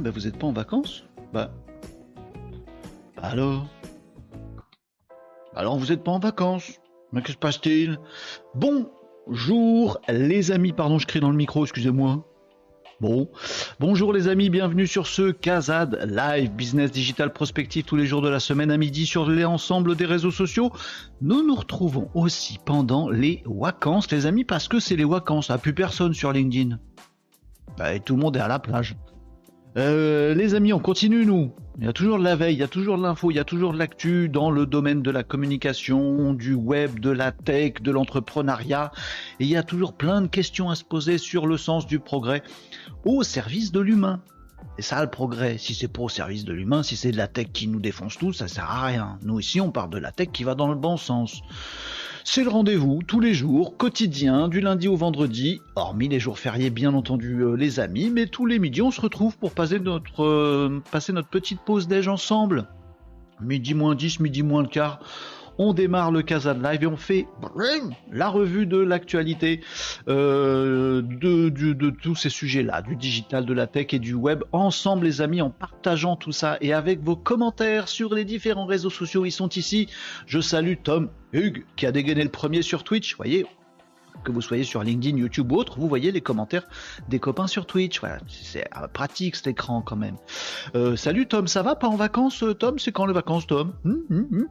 Bah vous êtes pas en vacances Bah. Alors Alors vous êtes pas en vacances Mais que se passe-t-il Bonjour les amis, pardon je crie dans le micro, excusez-moi. Bon, bonjour les amis, bienvenue sur ce Kazad Live Business Digital Prospective tous les jours de la semaine à midi sur l'ensemble des réseaux sociaux. Nous nous retrouvons aussi pendant les vacances les amis parce que c'est les vacances, a plus personne sur LinkedIn? Bah, et tout le monde est à la plage. Euh, les amis, on continue nous. Il y a toujours de la veille, il y a toujours de l'info, il y a toujours de l'actu dans le domaine de la communication, du web, de la tech, de l'entrepreneuriat. Et il y a toujours plein de questions à se poser sur le sens du progrès au service de l'humain. Et ça, le progrès, si c'est pas au service de l'humain, si c'est de la tech qui nous défonce tout, ça sert à rien. Nous ici, on parle de la tech qui va dans le bon sens. C'est le rendez-vous tous les jours, quotidien, du lundi au vendredi, hormis les jours fériés bien entendu euh, les amis, mais tous les midis on se retrouve pour passer notre, euh, petite pause déj ensemble. Midi moins 10, midi moins le quart on démarre le Casa Live et on fait la revue de l'actualité euh, de, tous ces sujets-là, du digital, de la tech et du web, ensemble les amis, en partageant tout ça et avec vos commentaires sur les différents réseaux sociaux, ils sont ici. Je salue Tom Hugues qui a dégainé le premier sur Twitch, voyez, que vous soyez sur LinkedIn, YouTube ou autre, vous voyez les commentaires des copains sur Twitch. Voilà, c'est euh, pratique cet écran quand même. Euh, salut Tom, ça va? Pas en vacances euh, Tom? C'est quand les vacances Tom? Hum, hum,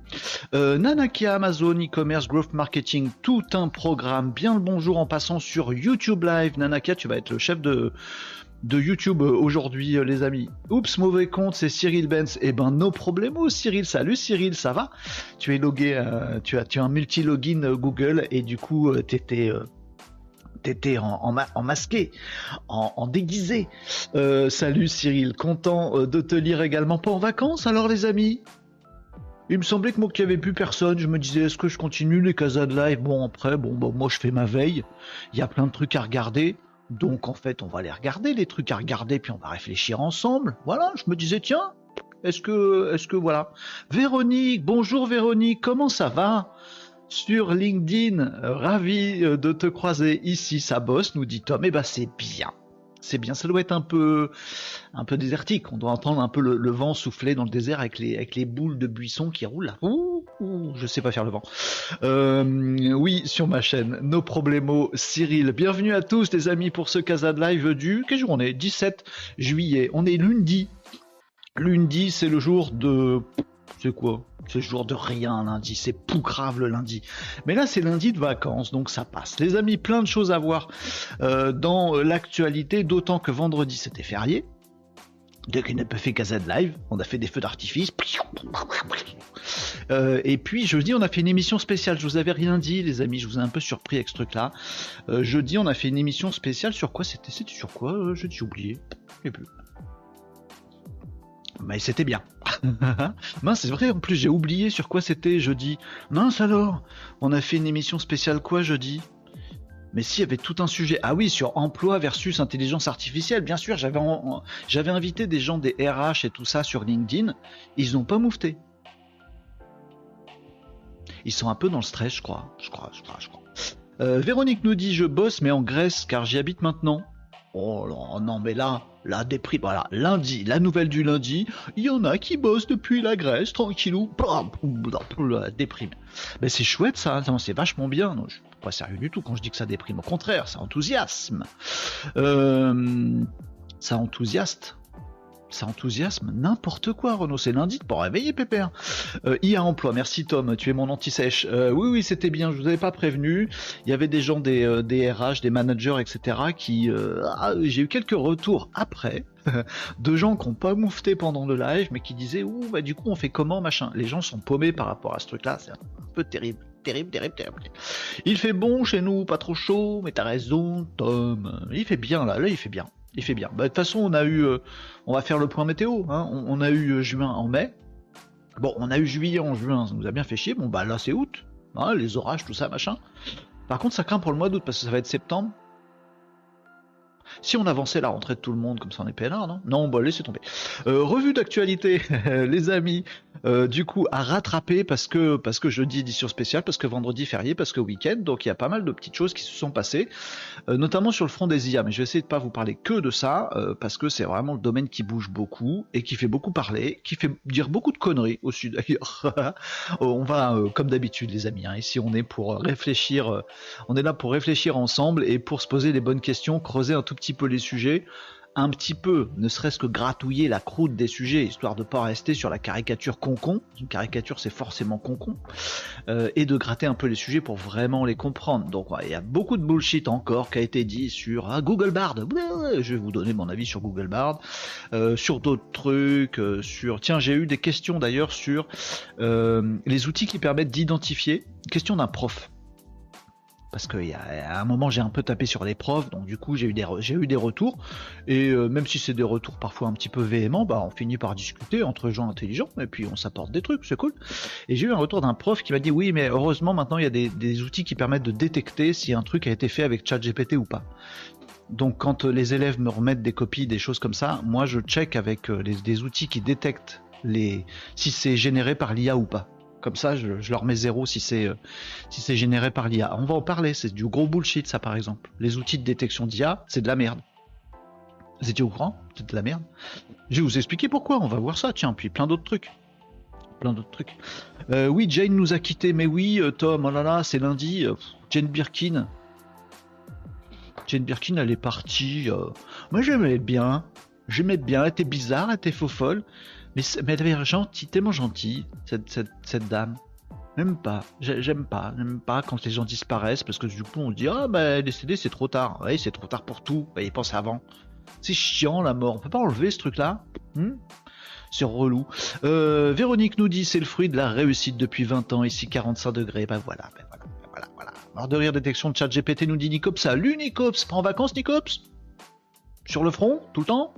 hum. Nanakia, Amazon, e-commerce, growth marketing, tout un programme. Bien le bonjour en passant sur YouTube Live. Nanakia, tu vas être le chef de de YouTube euh, aujourd'hui, euh, les amis. Oups, mauvais compte, c'est Cyril Benz. Eh ben, no problemo, Cyril. Salut, Cyril, ça va? Tu es logué, euh, tu as, tu as un multi-login Google et du coup, t'étais. En, masqué, en, déguisé. salut Cyril, content de te lire également. Pas en vacances alors les amis? Il me semblait que moi qu'il n'y avait plus personne, je me disais est-ce que je continue les casas de live Bon après, bon bah, moi je fais ma veille, il y a plein de trucs à regarder. Donc en fait, on va les regarder, les trucs à regarder, puis on va réfléchir ensemble. Voilà, je me disais, tiens, est-ce que, est-ce que voilà. Véronique, bonjour Véronique, comment ça va? Sur LinkedIn, ravi euh, de te croiser ici, ça bosse, nous dit Tom. Eh ben c'est bien c'est bien. Ça doit être un peu, un peu désertique. On doit entendre un peu le, vent souffler dans le désert avec les, boules de buissons qui roulent. Ouh, ouh, je sais pas faire le vent. Euh, oui, sur ma chaîne, nos problèmes Cyril. Bienvenue à tous les amis pour ce Casa de Live du, quelle journée 17 juillet. On est lundi. Lundi, c'est le jour de c'est quoi? C'est jour de rien lundi, c'est pou grave le lundi. Mais là c'est lundi de vacances, donc ça passe. Les amis, plein de choses à voir euh, dans l'actualité, d'autant que vendredi c'était férié. Donc on n'a pas fait Casa de live, on a fait des feux d'artifice. Euh, et puis jeudi on a fait une émission spéciale, je vous avais rien dit les amis, je vous ai un peu surpris avec ce truc là. Euh, jeudi on a fait une émission spéciale sur quoi? C'était sur quoi? J'ai oublié. Et plus mais c'était bien. Mince, c'est vrai, en plus j'ai oublié sur quoi c'était jeudi. Mince alors, on a fait une émission spéciale quoi jeudi? Mais s'il y avait tout un sujet, ah oui, sur emploi versus intelligence artificielle, bien sûr, j'avais, j'avais invité des gens des RH et tout ça sur LinkedIn, ils n'ont pas moufté. Ils sont un peu dans le stress, je crois. Je crois, je crois, je crois. Euh, Véronique nous dit, je bosse, mais en Grèce, car j'y habite maintenant. Oh non, mais là, la déprime. Voilà, lundi, la nouvelle du lundi, il y en a qui bossent depuis la Grèce, tranquillou, la déprime. Mais c'est chouette ça, c'est vachement bien. Non, je suis pas sérieux du tout quand je dis que ça déprime. Au contraire, ça enthousiasme. Euh, ça enthousiaste ça enthousiasme n'importe quoi, Renaud. C'est lundi pour réveiller, Pépère. Euh, IA emploi, merci Tom, tu es mon anti-sèche. Euh, oui, oui, c'était bien, je vous avais pas prévenu. Il y avait des gens, des, euh, des RH, des managers, etc. qui. Ah, j'ai eu quelques retours après de gens qui n'ont pas moufté pendant le live, mais qui disaient Ouh, bah du coup, on fait comment, machin. Les gens sont paumés par rapport à ce truc-là, c'est un peu terrible. Terrible, terrible, terrible. Il fait bon chez nous, pas trop chaud, mais t'as raison, Tom. Il fait bien là, là il fait bien il fait bien. Bah, de toute façon, on a eu, euh, on va faire le point météo. Hein. On, a eu euh, juin en mai. Bon, on a eu juillet en juin, ça nous a bien fait chier. Bon, bah là, c'est août. Hein, les orages, tout ça, machin. Par contre, ça craint pour le mois d'août parce que ça va être septembre. Si on avançait la rentrée de tout le monde comme ça on est peinard, non? Non, bah laissez tomber. Euh, revue d'actualité, les amis. Euh, du coup, à rattraper parce que parce que jeudi édition spéciale, parce que vendredi férié, parce que week-end. Donc il y a pas mal de petites choses qui se sont passées, euh, notamment sur le front des IA. Mais je vais essayer de pas vous parler que de ça parce que c'est vraiment le domaine qui bouge beaucoup et qui fait beaucoup parler, qui fait dire beaucoup de conneries au sud d'ailleurs. on va comme d'habitude les amis. Hein, ici on est pour réfléchir, on est là pour réfléchir ensemble et pour se poser les bonnes questions, creuser un tout petit peu les sujets un petit peu, ne serait-ce que gratouiller la croûte des sujets, histoire de pas rester sur la caricature concon. Une caricature, c'est forcément concon. Euh, et de gratter un peu les sujets pour vraiment les comprendre. Donc, il y a beaucoup de bullshit encore qui a été dit sur ah, Google Bard. Je vais vous donner mon avis sur Google Bard, euh, sur d'autres trucs, euh, sur. Tiens, j'ai eu des questions d'ailleurs sur les outils qui permettent d'identifier. Question d'un prof parce qu'à un moment j'ai un peu tapé sur les profs, donc du coup j'ai eu des eu des retours et euh, même si c'est des retours parfois un petit peu véhéments, bah on finit par discuter entre gens intelligents et puis on s'apporte des trucs, c'est cool. Et j'ai eu un retour d'un prof qui m'a dit oui mais heureusement maintenant il y a des, outils qui permettent de détecter si un truc a été fait avec ChatGPT ou pas. Donc quand les élèves me remettent des copies, des choses comme ça, moi je check avec euh, des outils qui détectent les si c'est généré par l'IA ou pas. Comme ça, je, leur mets zéro si c'est euh, généré par l'IA. On va en parler, c'est du gros bullshit ça par exemple. Les outils de détection d'IA, c'est de la merde. Vous étiez au courant? C'est de la merde. Je vais vous expliquer pourquoi, on va voir ça, tiens, puis plein d'autres trucs. Plein d'autres trucs. Euh, oui, Jane nous a quittés, mais oui, euh, Tom, oh là là, c'est lundi. Jane Birkin. Jane Birkin, elle est partie. Moi, j'aimais bien. J'aimais bien, elle était bizarre, elle était faux folle. Mais, elle avait gentil, tellement gentille, cette, dame. Même pas. J'aime pas. J'aime pas quand les gens disparaissent parce que du coup on dit ah bah décédée c'est trop tard. Oui c'est trop tard pour tout. Bah, il pense avant. C'est chiant la mort. On peut pas enlever ce truc là. Hmm? C'est relou. Euh, Véronique nous dit c'est le fruit de la réussite depuis 20 ans ici 45 degrés. Bah voilà. Bah voilà. Bah voilà. voilà. Mort de rire détection de chat GPT nous dit Nicops. Salut Nicops. En vacances Nicops? Sur le front tout le temps.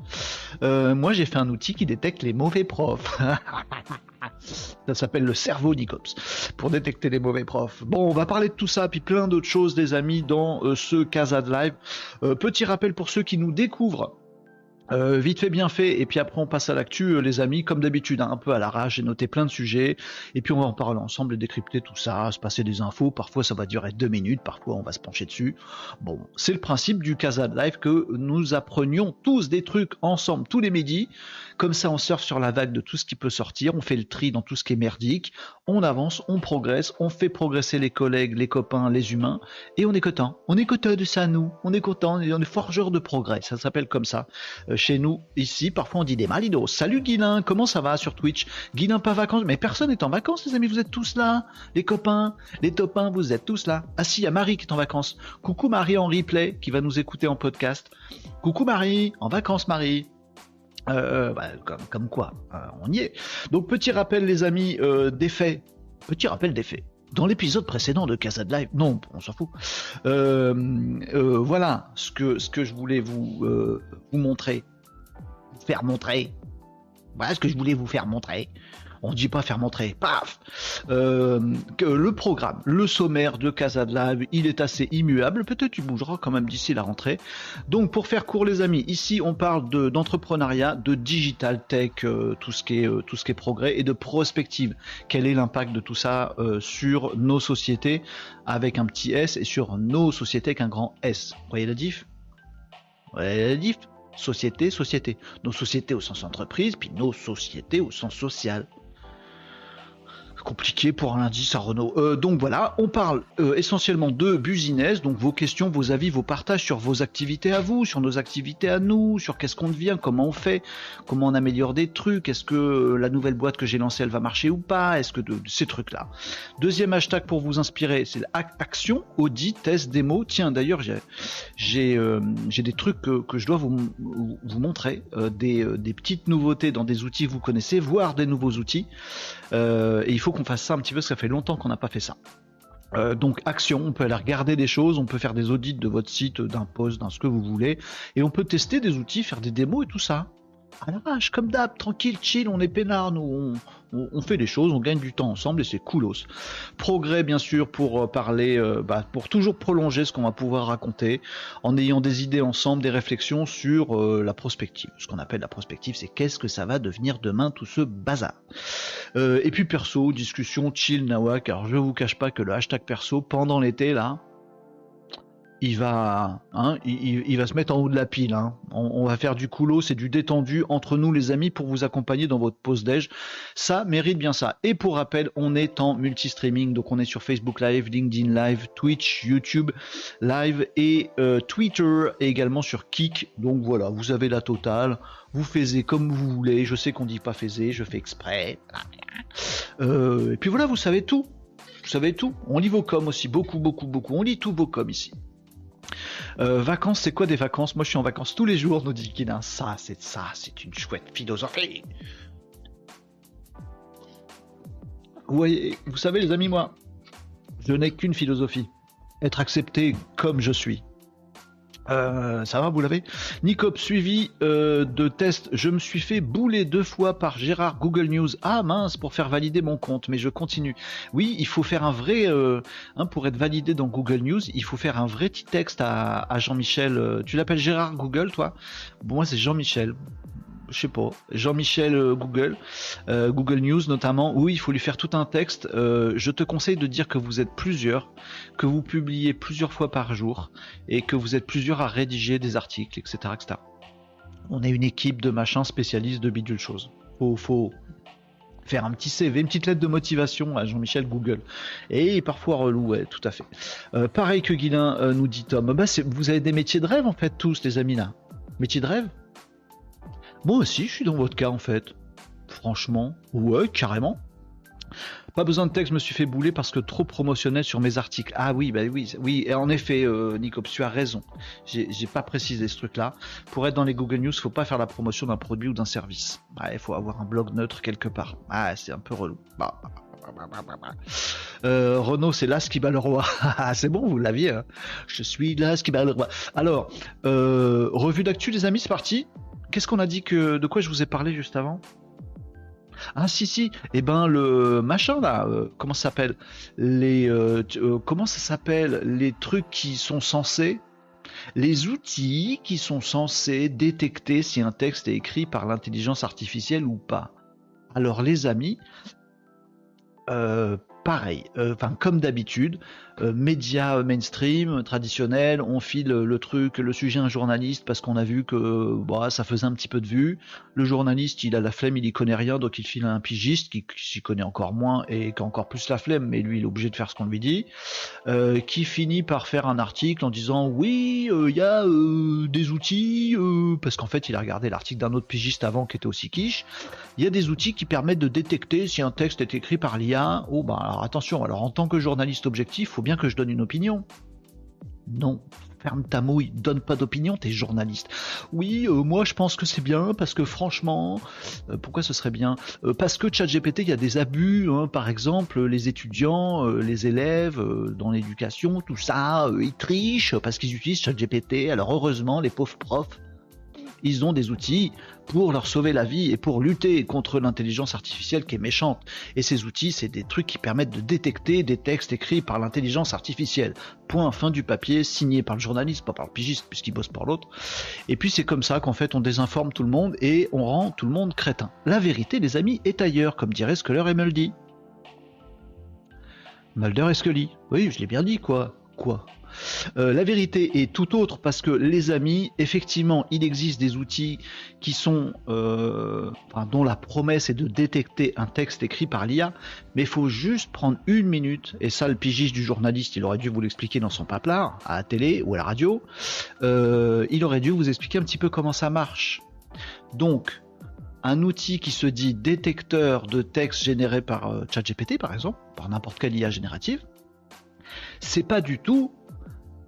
Euh, moi, j'ai fait un outil qui détecte les mauvais profs. Ça s'appelle le cerveau d'Icops pour détecter les mauvais profs. Bon, on va parler de tout ça, puis plein d'autres choses, des amis, dans euh, ce Casa de Live. Euh, petit rappel pour ceux qui nous découvrent. Euh, vite fait, bien fait, et puis après on passe à l'actu, euh, les amis, comme d'habitude, hein, un peu à l'arrache, j'ai noté plein de sujets, et puis on va en parler ensemble et décrypter tout ça, se passer des infos, parfois ça va durer deux minutes, parfois on va se pencher dessus. Bon, c'est le principe du Casa Live que nous apprenions tous des trucs ensemble tous les midis, comme ça on surfe sur la vague de tout ce qui peut sortir, on fait le tri dans tout ce qui est merdique, on avance, on progresse, on fait progresser les collègues, les copains, les humains, et on est content, on est content de ça nous, on est content, on est forgeur de progrès, ça s'appelle comme ça. Euh, chez nous ici. Parfois on dit des malidos. Salut Guilin, comment ça va sur Twitch? Guilin pas vacances, mais personne n'est en vacances les amis, vous êtes tous là. Les copains, les topins, vous êtes tous là. Ah si, il y a Marie qui est en vacances. Coucou Marie en replay qui va nous écouter en podcast. Coucou Marie, en vacances Marie. Euh, bah, comme, quoi, euh, on y est. Donc petit rappel les amis euh, des faits. Petit rappel des faits dans l'épisode précédent de Casa de Live. Non, on s'en fout. Euh, voilà ce que, je voulais vous montrer faire montrer. Voilà ce que je voulais vous faire montrer. On dit pas faire montrer, paf euh, Le programme, le sommaire de Casa de Live, il est assez immuable. Peut-être tu bougera quand même d'ici la rentrée. Donc pour faire court les amis, ici on parle d'entrepreneuriat, de, digital tech, euh, tout, ce qui est, euh, tout ce qui est progrès et de prospective. Quel est l'impact de tout ça sur nos sociétés avec un petit S et sur nos sociétés avec un grand S? Vous voyez la diff? Vous voyez la diff? Société, société. Nos sociétés au sens entreprise, puis nos sociétés au sens social compliqué pour un indice à Renault. Euh, donc voilà, on parle euh, essentiellement de business, donc vos questions, vos avis, vos partages sur vos activités à vous, sur nos activités à nous, sur qu'est-ce qu'on devient, comment on fait, comment on améliore des trucs, est-ce que euh, la nouvelle boîte que j'ai lancée elle va marcher ou pas, est-ce que de, ces trucs-là. Deuxième hashtag pour vous inspirer, c'est action, audit, test, démo. Tiens d'ailleurs j'ai j'ai des trucs que, que, je dois vous, vous montrer, des, des petites nouveautés dans des outils que vous connaissez, voire des nouveaux outils. et il faut qu'on fasse ça un petit peu, parce que ça fait longtemps qu'on n'a pas fait ça. Euh, donc action, on peut aller regarder des choses, on peut faire des audits de votre site, d'un post, d'un ce que vous voulez, et on peut tester des outils, faire des démos et tout ça. À l'arrache, comme d'hab, tranquille, chill, on est peinard, nous, on, fait des choses, on gagne du temps ensemble et c'est coolos. Progrès bien sûr pour euh, parler, euh, bah, pour toujours prolonger ce qu'on va pouvoir raconter, en ayant des idées ensemble, des réflexions sur euh, la prospective. Ce qu'on appelle la prospective, c'est qu'est-ce que ça va devenir demain tout ce bazar. et puis perso, discussion chill nawak. Alors je vous cache pas que le hashtag perso pendant l'été là, il va, hein, il, va se mettre en haut de la pile. Hein. On, va faire du coulo, c'est du détendu entre nous les amis pour vous accompagner dans votre pause déj. Ça mérite bien ça. Et pour rappel, on est en multi-streaming, donc on est sur Facebook Live, LinkedIn Live, Twitch, YouTube Live et euh, Twitter et également sur Kik. Donc voilà, vous avez la totale. Vous faisiez comme vous voulez. Je sais qu'on dit pas faisait, je fais exprès. Euh, et puis voilà, vous savez tout. Vous savez tout. On lit vos coms aussi, beaucoup, beaucoup, beaucoup. On lit tous vos coms ici. Euh, vacances, c'est quoi des vacances? Moi, je suis en vacances tous les jours, nous dit Kidin. Ça, c'est ça, c'est une chouette philosophie. Voyez, vous savez, les amis, moi, je n'ai qu'une philosophie être accepté comme je suis. Euh, ça va, vous l'avez Nicop suivi euh, de test. Je me suis fait bouler deux fois par Gérard Google News. Ah mince, pour faire valider mon compte, mais je continue. Oui, il faut faire un vrai, euh, hein, pour être validé dans Google News, il faut faire un vrai petit texte à, à Jean-Michel. Tu l'appelles Gérard Google, toi? Bon, moi c'est Jean-Michel je sais pas, Jean-Michel euh, Google, euh, Google News notamment, où il faut lui faire tout un texte. Euh, je te conseille de dire que vous êtes plusieurs, que vous publiez plusieurs fois par jour et que vous êtes plusieurs à rédiger des articles, etc. On est une équipe de machins spécialistes de bidule choses. Faut, faut faire un petit CV, une petite lettre de motivation à Jean-Michel Google. Et parfois relou, tout à fait. pareil que Guilin nous dit Tom, bah, vous avez des métiers de rêve en fait tous les amis là. Métiers de rêve? Moi aussi, je suis dans votre cas en fait. Franchement, ouais, carrément. Pas besoin de texte, je me suis fait bouler parce que trop promotionnel sur mes articles. Ah oui, bah oui, oui. Et en effet, euh, Nico, tu as raison. J'ai pas précisé ce truc-là. Pour être dans les Google News, faut pas faire la promotion d'un produit ou d'un service. Il faut avoir un blog neutre quelque part. Ah, c'est un peu relou. Bah, bah, bah, euh, Renault, c'est l'as qui bat le roi. Ah, c'est bon, vous l'aviez. Hein. Je suis l'as qui bat le roi. Alors, euh, revue d'actu, les amis, c'est parti. Qu'est-ce qu'on a dit que de quoi je vous ai parlé juste avant? Ah si si, eh ben le machin là, euh, comment ça s'appelle? Les euh, euh, comment ça s'appelle? Les trucs qui sont censés les outils qui sont censés détecter si un texte est écrit par l'intelligence artificielle ou pas. Alors les amis, pareil, enfin comme d'habitude, euh, médias mainstream, traditionnels, on file le truc, le sujet à un journaliste parce qu'on a vu que bah, ça faisait un petit peu de vue. Le journaliste, il a la flemme, il y connaît rien, donc il file à un pigiste qui, s'y connaît encore moins et qui a encore plus la flemme, mais lui, il est obligé de faire ce qu'on lui dit, euh, qui finit par faire un article en disant oui, euh, il y a des outils, parce qu'en fait, il a regardé l'article d'un autre pigiste avant qui était aussi quiche. Il y a des outils qui permettent de détecter si un texte est écrit par l'IA. Oh, bah alors attention, alors en tant que journaliste objectif, faut bien que je donne une opinion. Non, ferme ta mouille, donne pas d'opinion, t'es journaliste. Oui, euh, moi je pense que c'est bien parce que franchement, euh, pourquoi ce serait bien? Euh, Parce que ChatGPT, il y a des abus, hein, par exemple, les étudiants, les élèves dans l'éducation, tout ça, ils trichent parce qu'ils utilisent ChatGPT. Alors heureusement, les pauvres profs ils ont des outils pour leur sauver la vie et pour lutter contre l'intelligence artificielle qui est méchante. Et ces outils, c'est des trucs qui permettent de détecter des textes écrits par l'intelligence artificielle. Point, fin du papier, signé par le journaliste, pas par le pigiste, puisqu'il bosse pour l'autre. Et puis c'est comme ça qu'en fait on désinforme tout le monde et on rend tout le monde crétin. La vérité, les amis, est ailleurs, comme dirait Sculler et Muldy. Mulder et Scully. Oui, je l'ai bien dit, quoi. Quoi? Euh, la vérité est tout autre parce que les amis, effectivement, il existe des outils qui sont, euh, dont la promesse est de détecter un texte écrit par l'IA, mais il faut juste prendre une minute, et ça le pigiste du journaliste, il aurait dû vous l'expliquer dans son paplard, à la télé ou à la radio, euh, il aurait dû vous expliquer un petit peu comment ça marche. Donc, un outil qui se dit détecteur de texte généré par ChatGPT par exemple, par n'importe quelle IA générative, c'est pas du tout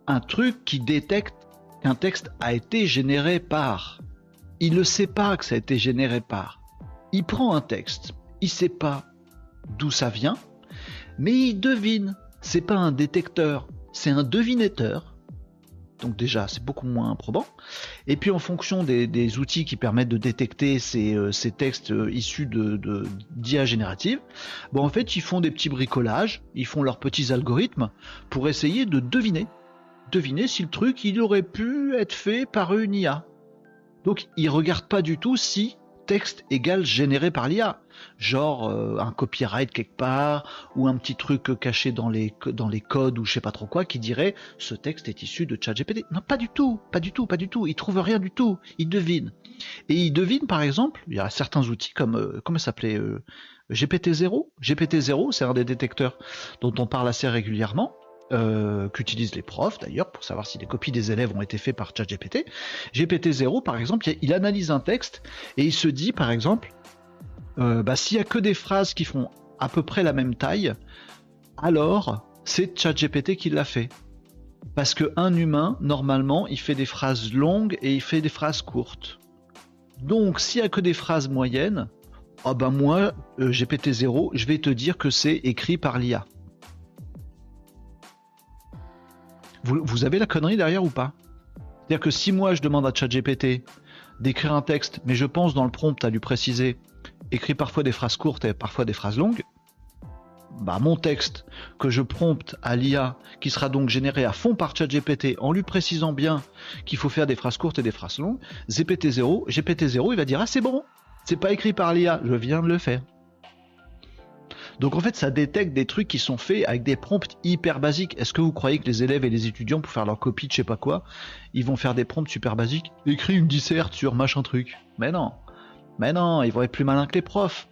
un truc qui détecte qu'un texte a été généré par. Il ne sait pas que ça a été généré par. Il prend un texte, il sait pas d'où ça vient, mais il devine. C'est pas un détecteur, c'est un devinateur. donc déjà c'est beaucoup moins probant. Et puis en fonction des, outils qui permettent de détecter ces, euh, textes euh, issus de d'IA générative, bon en fait ils font des petits bricolages, ils font leurs petits algorithmes pour essayer de deviner, deviner si le truc il aurait pu être fait par une IA. Donc ils regardent pas du tout si texte égale généré par l'IA. Genre euh, un copyright quelque part, ou un petit truc caché dans les, dans les codes ou je sais pas trop quoi qui dirait ce texte est issu de ChatGPT. Non, pas du tout, pas du tout, pas du tout. Ils trouvent rien du tout. Ils devinent. Et ils devinent par exemple, il y a certains outils comme, euh, comment s'appelait euh, GPT-0. GPT-0, c'est un des détecteurs dont on parle assez régulièrement. Euh, qu'utilisent les profs d'ailleurs pour savoir si les copies des élèves ont été faites par ChatGPT. GPT-0 par exemple, il analyse un texte et il se dit par exemple, euh, bah, s'il y a que des phrases qui font à peu près la même taille, alors c'est ChatGPT qui l'a fait. Parce qu'un humain, normalement, il fait des phrases longues et il fait des phrases courtes. Donc, s'il n'y a que des phrases moyennes, ben moi, euh, GPT-0, je vais te dire que c'est écrit par l'IA. Vous, avez la connerie derrière ou pas? C'est-à-dire que si moi je demande à ChatGPT d'écrire un texte, mais je pense dans le prompt à lui préciser écrit parfois des phrases courtes et parfois des phrases longues, bah mon texte que je prompte à l'IA, qui sera donc généré à fond par ChatGPT en lui précisant bien qu'il faut faire des phrases courtes et des phrases longues, GPT-0, GPT-0, il va dire ah c'est bon, c'est pas écrit par l'IA, je viens de le faire. Donc en fait, ça détecte des trucs qui sont faits avec des prompts hyper basiques. Est-ce que vous croyez que les élèves et les étudiants, pour faire leur copie de je sais pas quoi, ils vont faire des prompts super basiques? Écris une disserte sur machin truc. Mais non. Mais non, ils vont être plus malins que les profs.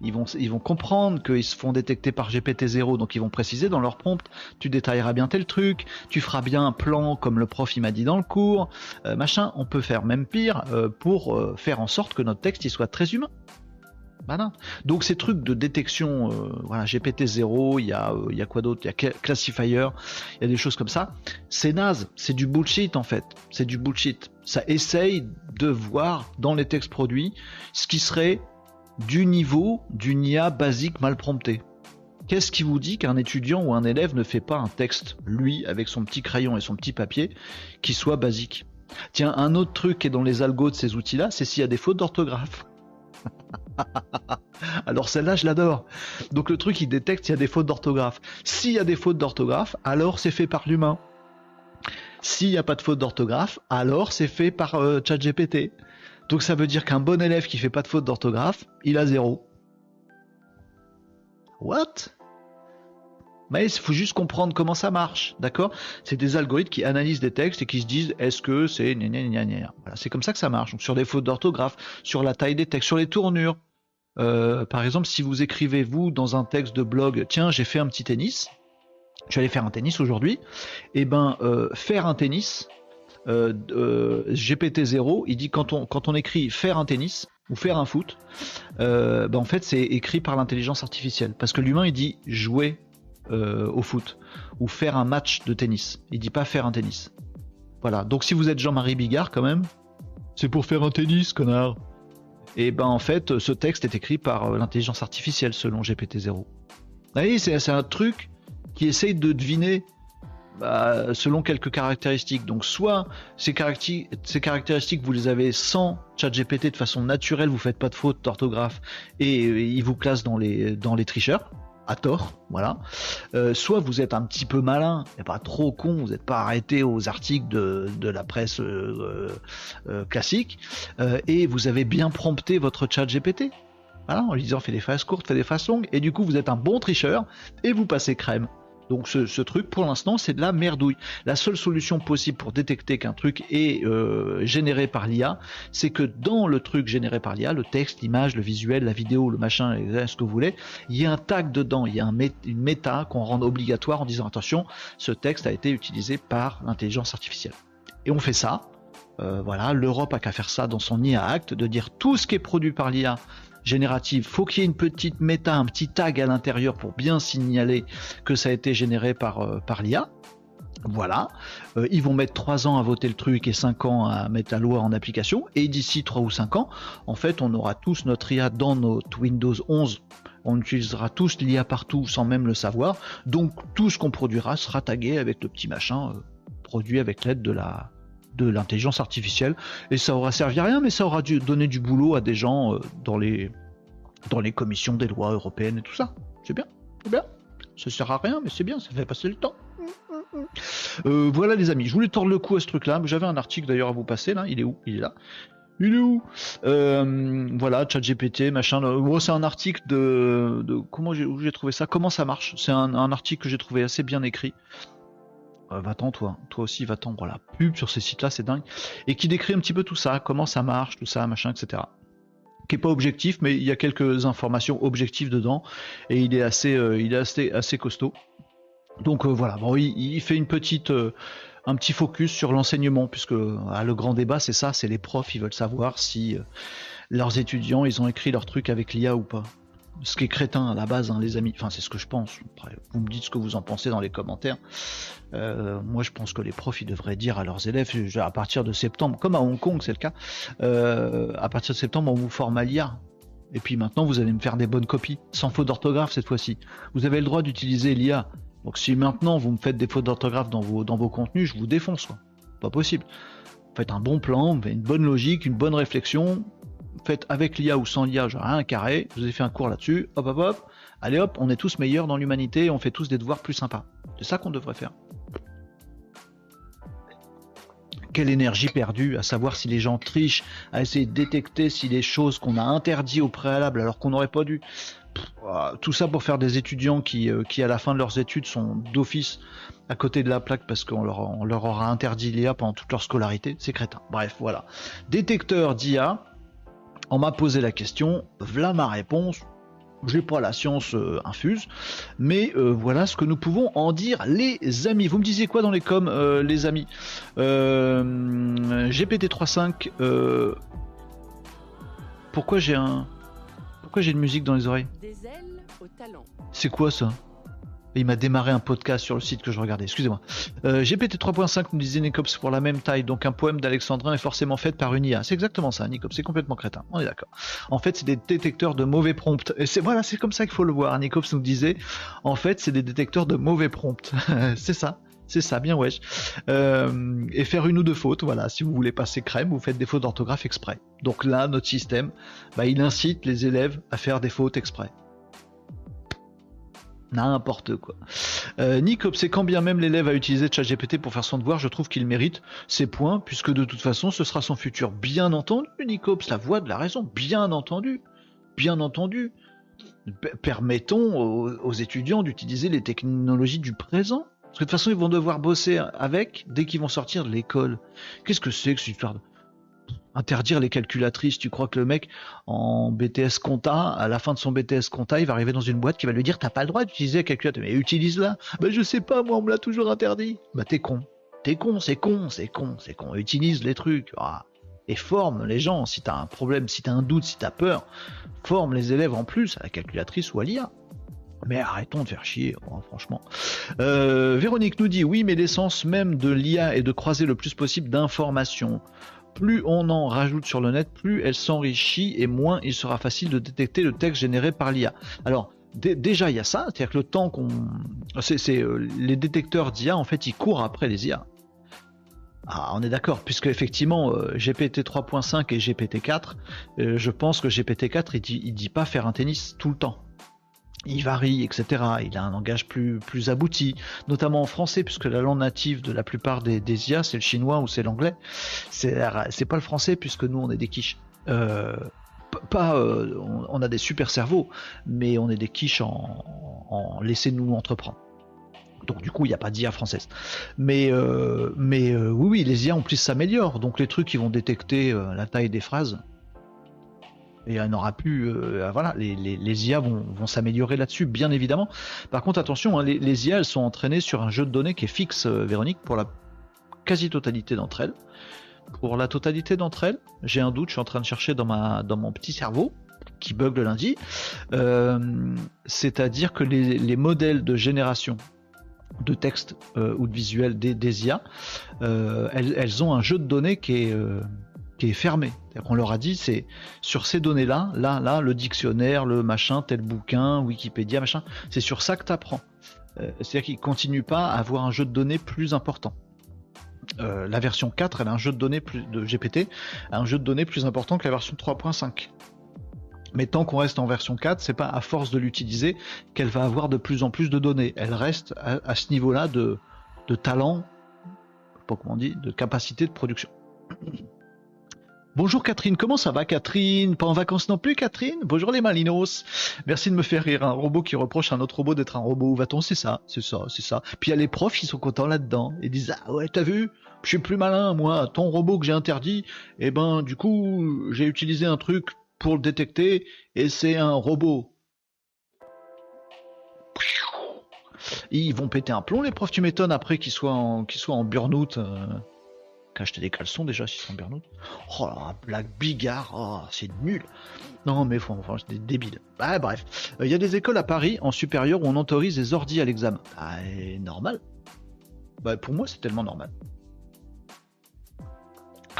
Ils vont, ils vont comprendre qu'ils se font détecter par GPT-0, donc ils vont préciser dans leur prompt, tu détailleras bien tel truc, tu feras bien un plan comme le prof il m'a dit dans le cours, euh, machin, on peut faire même pire euh, pour euh, faire en sorte que notre texte il soit très humain. Bah Donc ces trucs de détection, euh, voilà, GPT-0, il y, euh, y a quoi d'autre? Il y a Classifier, il y a des choses comme ça. C'est naze, c'est du bullshit en fait. C'est du bullshit. Ça essaye de voir dans les textes produits ce qui serait du niveau d'une IA basique mal promptée. Qu'est-ce qui vous dit qu'un étudiant ou un élève ne fait pas un texte, lui, avec son petit crayon et son petit papier, qui soit basique? Tiens, un autre truc qui est dans les algos de ces outils-là, c'est s'il y a des fautes d'orthographe. alors celle-là, je l'adore. Donc le truc, il détecte s'il y a des fautes d'orthographe. S'il y a des fautes d'orthographe, alors c'est fait par l'humain. S'il n'y a pas de faute d'orthographe, alors c'est fait par euh, ChatGPT. Donc ça veut dire qu'un bon élève qui fait pas de faute d'orthographe, il a zéro. What? Mais il faut juste comprendre comment ça marche, d'accord? C'est des algorithmes qui analysent des textes et qui se disent est-ce que c'est voilà, c'est comme ça que ça marche. Donc sur des fautes d'orthographe, sur la taille des textes, sur les tournures. Euh, par exemple, si vous écrivez vous dans un texte de blog, tiens, j'ai fait un petit tennis, je vais aller faire un tennis aujourd'hui, et eh ben euh, faire un tennis, euh, GPT-0, il dit quand on, quand on écrit faire un tennis ou faire un foot, ben en fait c'est écrit par l'intelligence artificielle. Parce que l'humain il dit jouer euh, au foot ou faire un match de tennis. Il dit pas faire un tennis. Voilà. Donc si vous êtes Jean-Marie Bigard quand même, c'est pour faire un tennis, connard. Et ben en fait, ce texte est écrit par euh, l'intelligence artificielle selon GPT-0. Vous voyez, c'est un truc qui essaye de deviner bah, selon quelques caractéristiques. Donc soit ces, ces, caractéristiques, vous les avez sans ChatGPT de façon naturelle, vous faites pas de faute d'orthographe et, et il vous classe dans les, dans les tricheurs à tort, voilà. Euh, soit vous êtes un petit peu malin, et pas trop con, vous n'êtes pas arrêté aux articles de, la presse euh, euh, classique, et vous avez bien prompté votre chat GPT. Voilà, en lui disant fais des phrases courtes, fais des phrases longues, et du coup vous êtes un bon tricheur, et vous passez crème. Donc ce, truc, pour l'instant, c'est de la merdouille. La seule solution possible pour détecter qu'un truc est euh, généré par l'IA, c'est que dans le truc généré par l'IA, le texte, l'image, le visuel, la vidéo, le machin, ce que vous voulez, il y a un tag dedans, il y a une méta qu'on rend obligatoire en disant attention, ce texte a été utilisé par l'intelligence artificielle. Et on fait ça. Euh, voilà, l'Europe a qu'à faire ça dans son IA Act, de dire tout ce qui est produit par l'IA générative, faut qu'il y ait une petite méta, un petit tag à l'intérieur pour bien signaler que ça a été généré par, euh, par l'IA. Voilà, euh, ils vont mettre 3 ans à voter le truc et 5 ans à mettre la loi en application. Et d'ici 3 ou 5 ans, en fait, on aura tous notre IA dans notre Windows 11. On utilisera tous l'IA partout sans même le savoir. Donc tout ce qu'on produira sera tagué avec le petit machin. Euh, produit avec l'aide de la de l'intelligence artificielle. Et ça aura servi à rien mais ça aura dû donner du boulot à des gens euh, dans les dans les commissions des lois européennes et tout ça. C'est bien. C'est bien. Ça sert à rien mais c'est bien ça fait passer le temps. Euh, voilà les amis. Je voulais tordre le cou à ce truc là j'avais un article d'ailleurs à vous passer là. Il est où? Il est là. Il est où? Euh, Voilà, chat GPT, machin. c'est un article de, comment j'ai trouvé ça? Comment ça marche? C'est un, article que j'ai trouvé assez bien écrit. Euh, va-t'en toi, toi aussi va-t'en, voilà, pub sur ces sites-là, c'est dingue, et qui décrit un petit peu tout ça, comment ça marche, tout ça, machin, etc. Qui est pas objectif, mais il y a quelques informations objectives dedans, et il est assez, euh, assez, costaud. Donc euh, voilà, bon, il, fait une petite, un petit focus sur l'enseignement, puisque le grand débat c'est ça, c'est les profs, ils veulent savoir si leurs étudiants, ils ont écrit leur truc avec l'IA ou pas ce qui est crétin à la base, hein, les amis. Enfin, c'est ce que je pense. vous me dites ce que vous en pensez dans les commentaires. Euh, moi, je pense que les profs, ils devraient dire à leurs élèves, à partir de septembre, comme à Hong Kong, c'est le cas, euh, à partir de septembre, on vous forme à l'IA. Et puis maintenant, vous allez me faire des bonnes copies, sans faute d'orthographe cette fois-ci. Vous avez le droit d'utiliser l'IA. Donc si maintenant vous me faites des fautes d'orthographe dans vos, dans vos contenus, je vous défonce. Pas possible. Faites un bon plan, une bonne logique, une bonne réflexion, faites avec l'IA ou sans l'IA, genre un carré, je vous ai fait un cours là-dessus, hop hop hop, allez hop, on est tous meilleurs dans l'humanité, on fait tous des devoirs plus sympas. C'est ça qu'on devrait faire. Quelle énergie perdue à savoir si les gens trichent, à essayer de détecter si les choses qu'on a interdites au préalable alors qu'on n'aurait pas dû. tout ça pour faire des étudiants qui, euh, qui, à la fin de leurs études, sont d'office à côté de la plaque parce qu'on leur, aura interdit l'IA pendant toute leur scolarité. C'est crétin. Bref, voilà. Détecteur d'IA, on m'a posé la question, voilà ma réponse. J'ai pas la science euh, infuse, mais euh, voilà ce que nous pouvons en dire, les amis. Vous me disiez quoi dans les coms, euh, les amis? GPT-3.5. pourquoi j'ai un, pourquoi j'ai une musique dans les oreilles? C'est quoi ça? Il m'a démarré un podcast sur le site que je regardais. Excusez-moi. Euh, GPT 3.5 nous disait Nicops pour la même taille, donc un poème d'Alexandrin est forcément fait par une IA. C'est exactement ça, Nicops. C'est complètement crétin. On est d'accord. En fait, c'est des détecteurs de mauvais prompts. Et c'est voilà, c'est comme ça qu'il faut le voir. Nicops nous disait, en fait, c'est des détecteurs de mauvais prompts. c'est ça. C'est ça, bien wesh. Euh, et faire une ou deux fautes, voilà. Si vous voulez passer crème, vous faites des fautes d'orthographe exprès. Donc là, notre système, bah, il incite les élèves à faire des fautes exprès. N'importe quoi. Euh, Nick quand bien même l'élève a utilisé ChatGPT pour faire son devoir, je trouve qu'il mérite ses points, puisque de toute façon, ce sera son futur. Bien entendu, Nicops, la voix de la raison, bien entendu. Bien entendu. permettons aux, étudiants d'utiliser les technologies du présent. Parce que de toute façon, ils vont devoir bosser avec dès qu'ils vont sortir de l'école. Qu'est-ce que c'est que cette histoire de interdire les calculatrices. Tu crois que le mec en BTS compta, à la fin de son BTS compta, il va arriver dans une boîte qui va lui dire t'as pas le droit d'utiliser la calculatrice. Mais utilise-la. Ben je sais pas, moi on me l'a toujours interdit. Bah t'es con. T'es con, c'est con, c'est con, c'est con. Utilise les trucs. Ah. Et forme les gens. Si t'as un problème, si t'as un doute, si t'as peur, forme les élèves en plus à la calculatrice ou à l'IA. Mais arrêtons de faire chier, oh, franchement. Euh, Véronique nous dit oui, mais l'essence même de l'IA est de croiser le plus possible d'informations plus on en rajoute sur le net, plus elle s'enrichit et moins il sera facile de détecter le texte généré par l'IA. Alors, déjà il y a ça, c'est-à-dire que le temps qu'on... C'est, euh, les détecteurs d'IA, en fait, ils courent après les IA. Ah, on est d'accord, puisque effectivement euh, GPT 3.5 et GPT 4, euh, je pense que GPT 4 il dit, il dit pas faire un tennis tout le temps il varie, etc. Il a un langage plus, plus abouti, notamment en français, puisque la langue native de la plupart des, IA, c'est le chinois ou c'est l'anglais. C'est, pas le français, puisque nous, on est des quiches. Euh, pas, euh, on, a des super cerveaux, mais on est des quiches en, en laissez-nous entreprendre. Donc du coup, il n'y a pas d'IA française. Mais, euh, mais oui, oui, les IA en plus s'améliorent. Donc les trucs qui vont détecter la taille des phrases, et on aura plus euh, voilà les, les, IA vont, vont s'améliorer là-dessus bien évidemment. Par contre attention hein, les, les, IA elles sont entraînées sur un jeu de données qui est fixe euh, Véronique pour la quasi totalité d'entre elles. Pour la totalité d'entre elles j'ai un doute je suis en train de chercher dans mon petit cerveau qui bug le lundi. Euh, c'est à dire que les, les, modèles de génération de texte ou de visuel des, des IA elles, elles, ont un jeu de données qui est qui est fermé. On leur a dit, c'est sur ces données-là, là, là, le dictionnaire, le machin, tel bouquin, Wikipédia, machin, c'est sur ça que tu apprends. Euh, c'est-à-dire qu'ils continuent pas à avoir un jeu de données plus important. euh, la version 4, elle a un jeu de données plus, de GPT, un jeu de données plus important que la version 3.5. Mais tant qu'on reste en version 4, c'est pas à force de l'utiliser qu'elle va avoir de plus en plus de données. Elle reste à, ce niveau-là de, talent, pas comment on de capacité de production. Bonjour Catherine, comment ça va Catherine? Pas en vacances non plus Catherine? Bonjour les Malinos. Merci de me faire rire, un robot qui reproche à un autre robot d'être un robot, où va-t-on? C'est ça, c'est ça, c'est ça. Puis il y a les profs qui sont contents là-dedans, ils disent Ah ouais, t'as vu? Je suis plus malin, moi, ton robot que j'ai interdit, eh ben du coup, j'ai utilisé un truc pour le détecter, et c'est un robot. Ils vont péter un plomb les profs, tu m'étonnes après qu'ils soient en, qu'ils soient en burn-out. Euh acheter des caleçons déjà si c'est en Oh la blague bigard, oh, c'est nul. Non mais faut, enfin, c'est des débiles. Ah, bref, il y a des écoles à Paris en supérieur où on autorise les ordis à l'examen. Ah, normal. Bah, pour moi c'est tellement normal.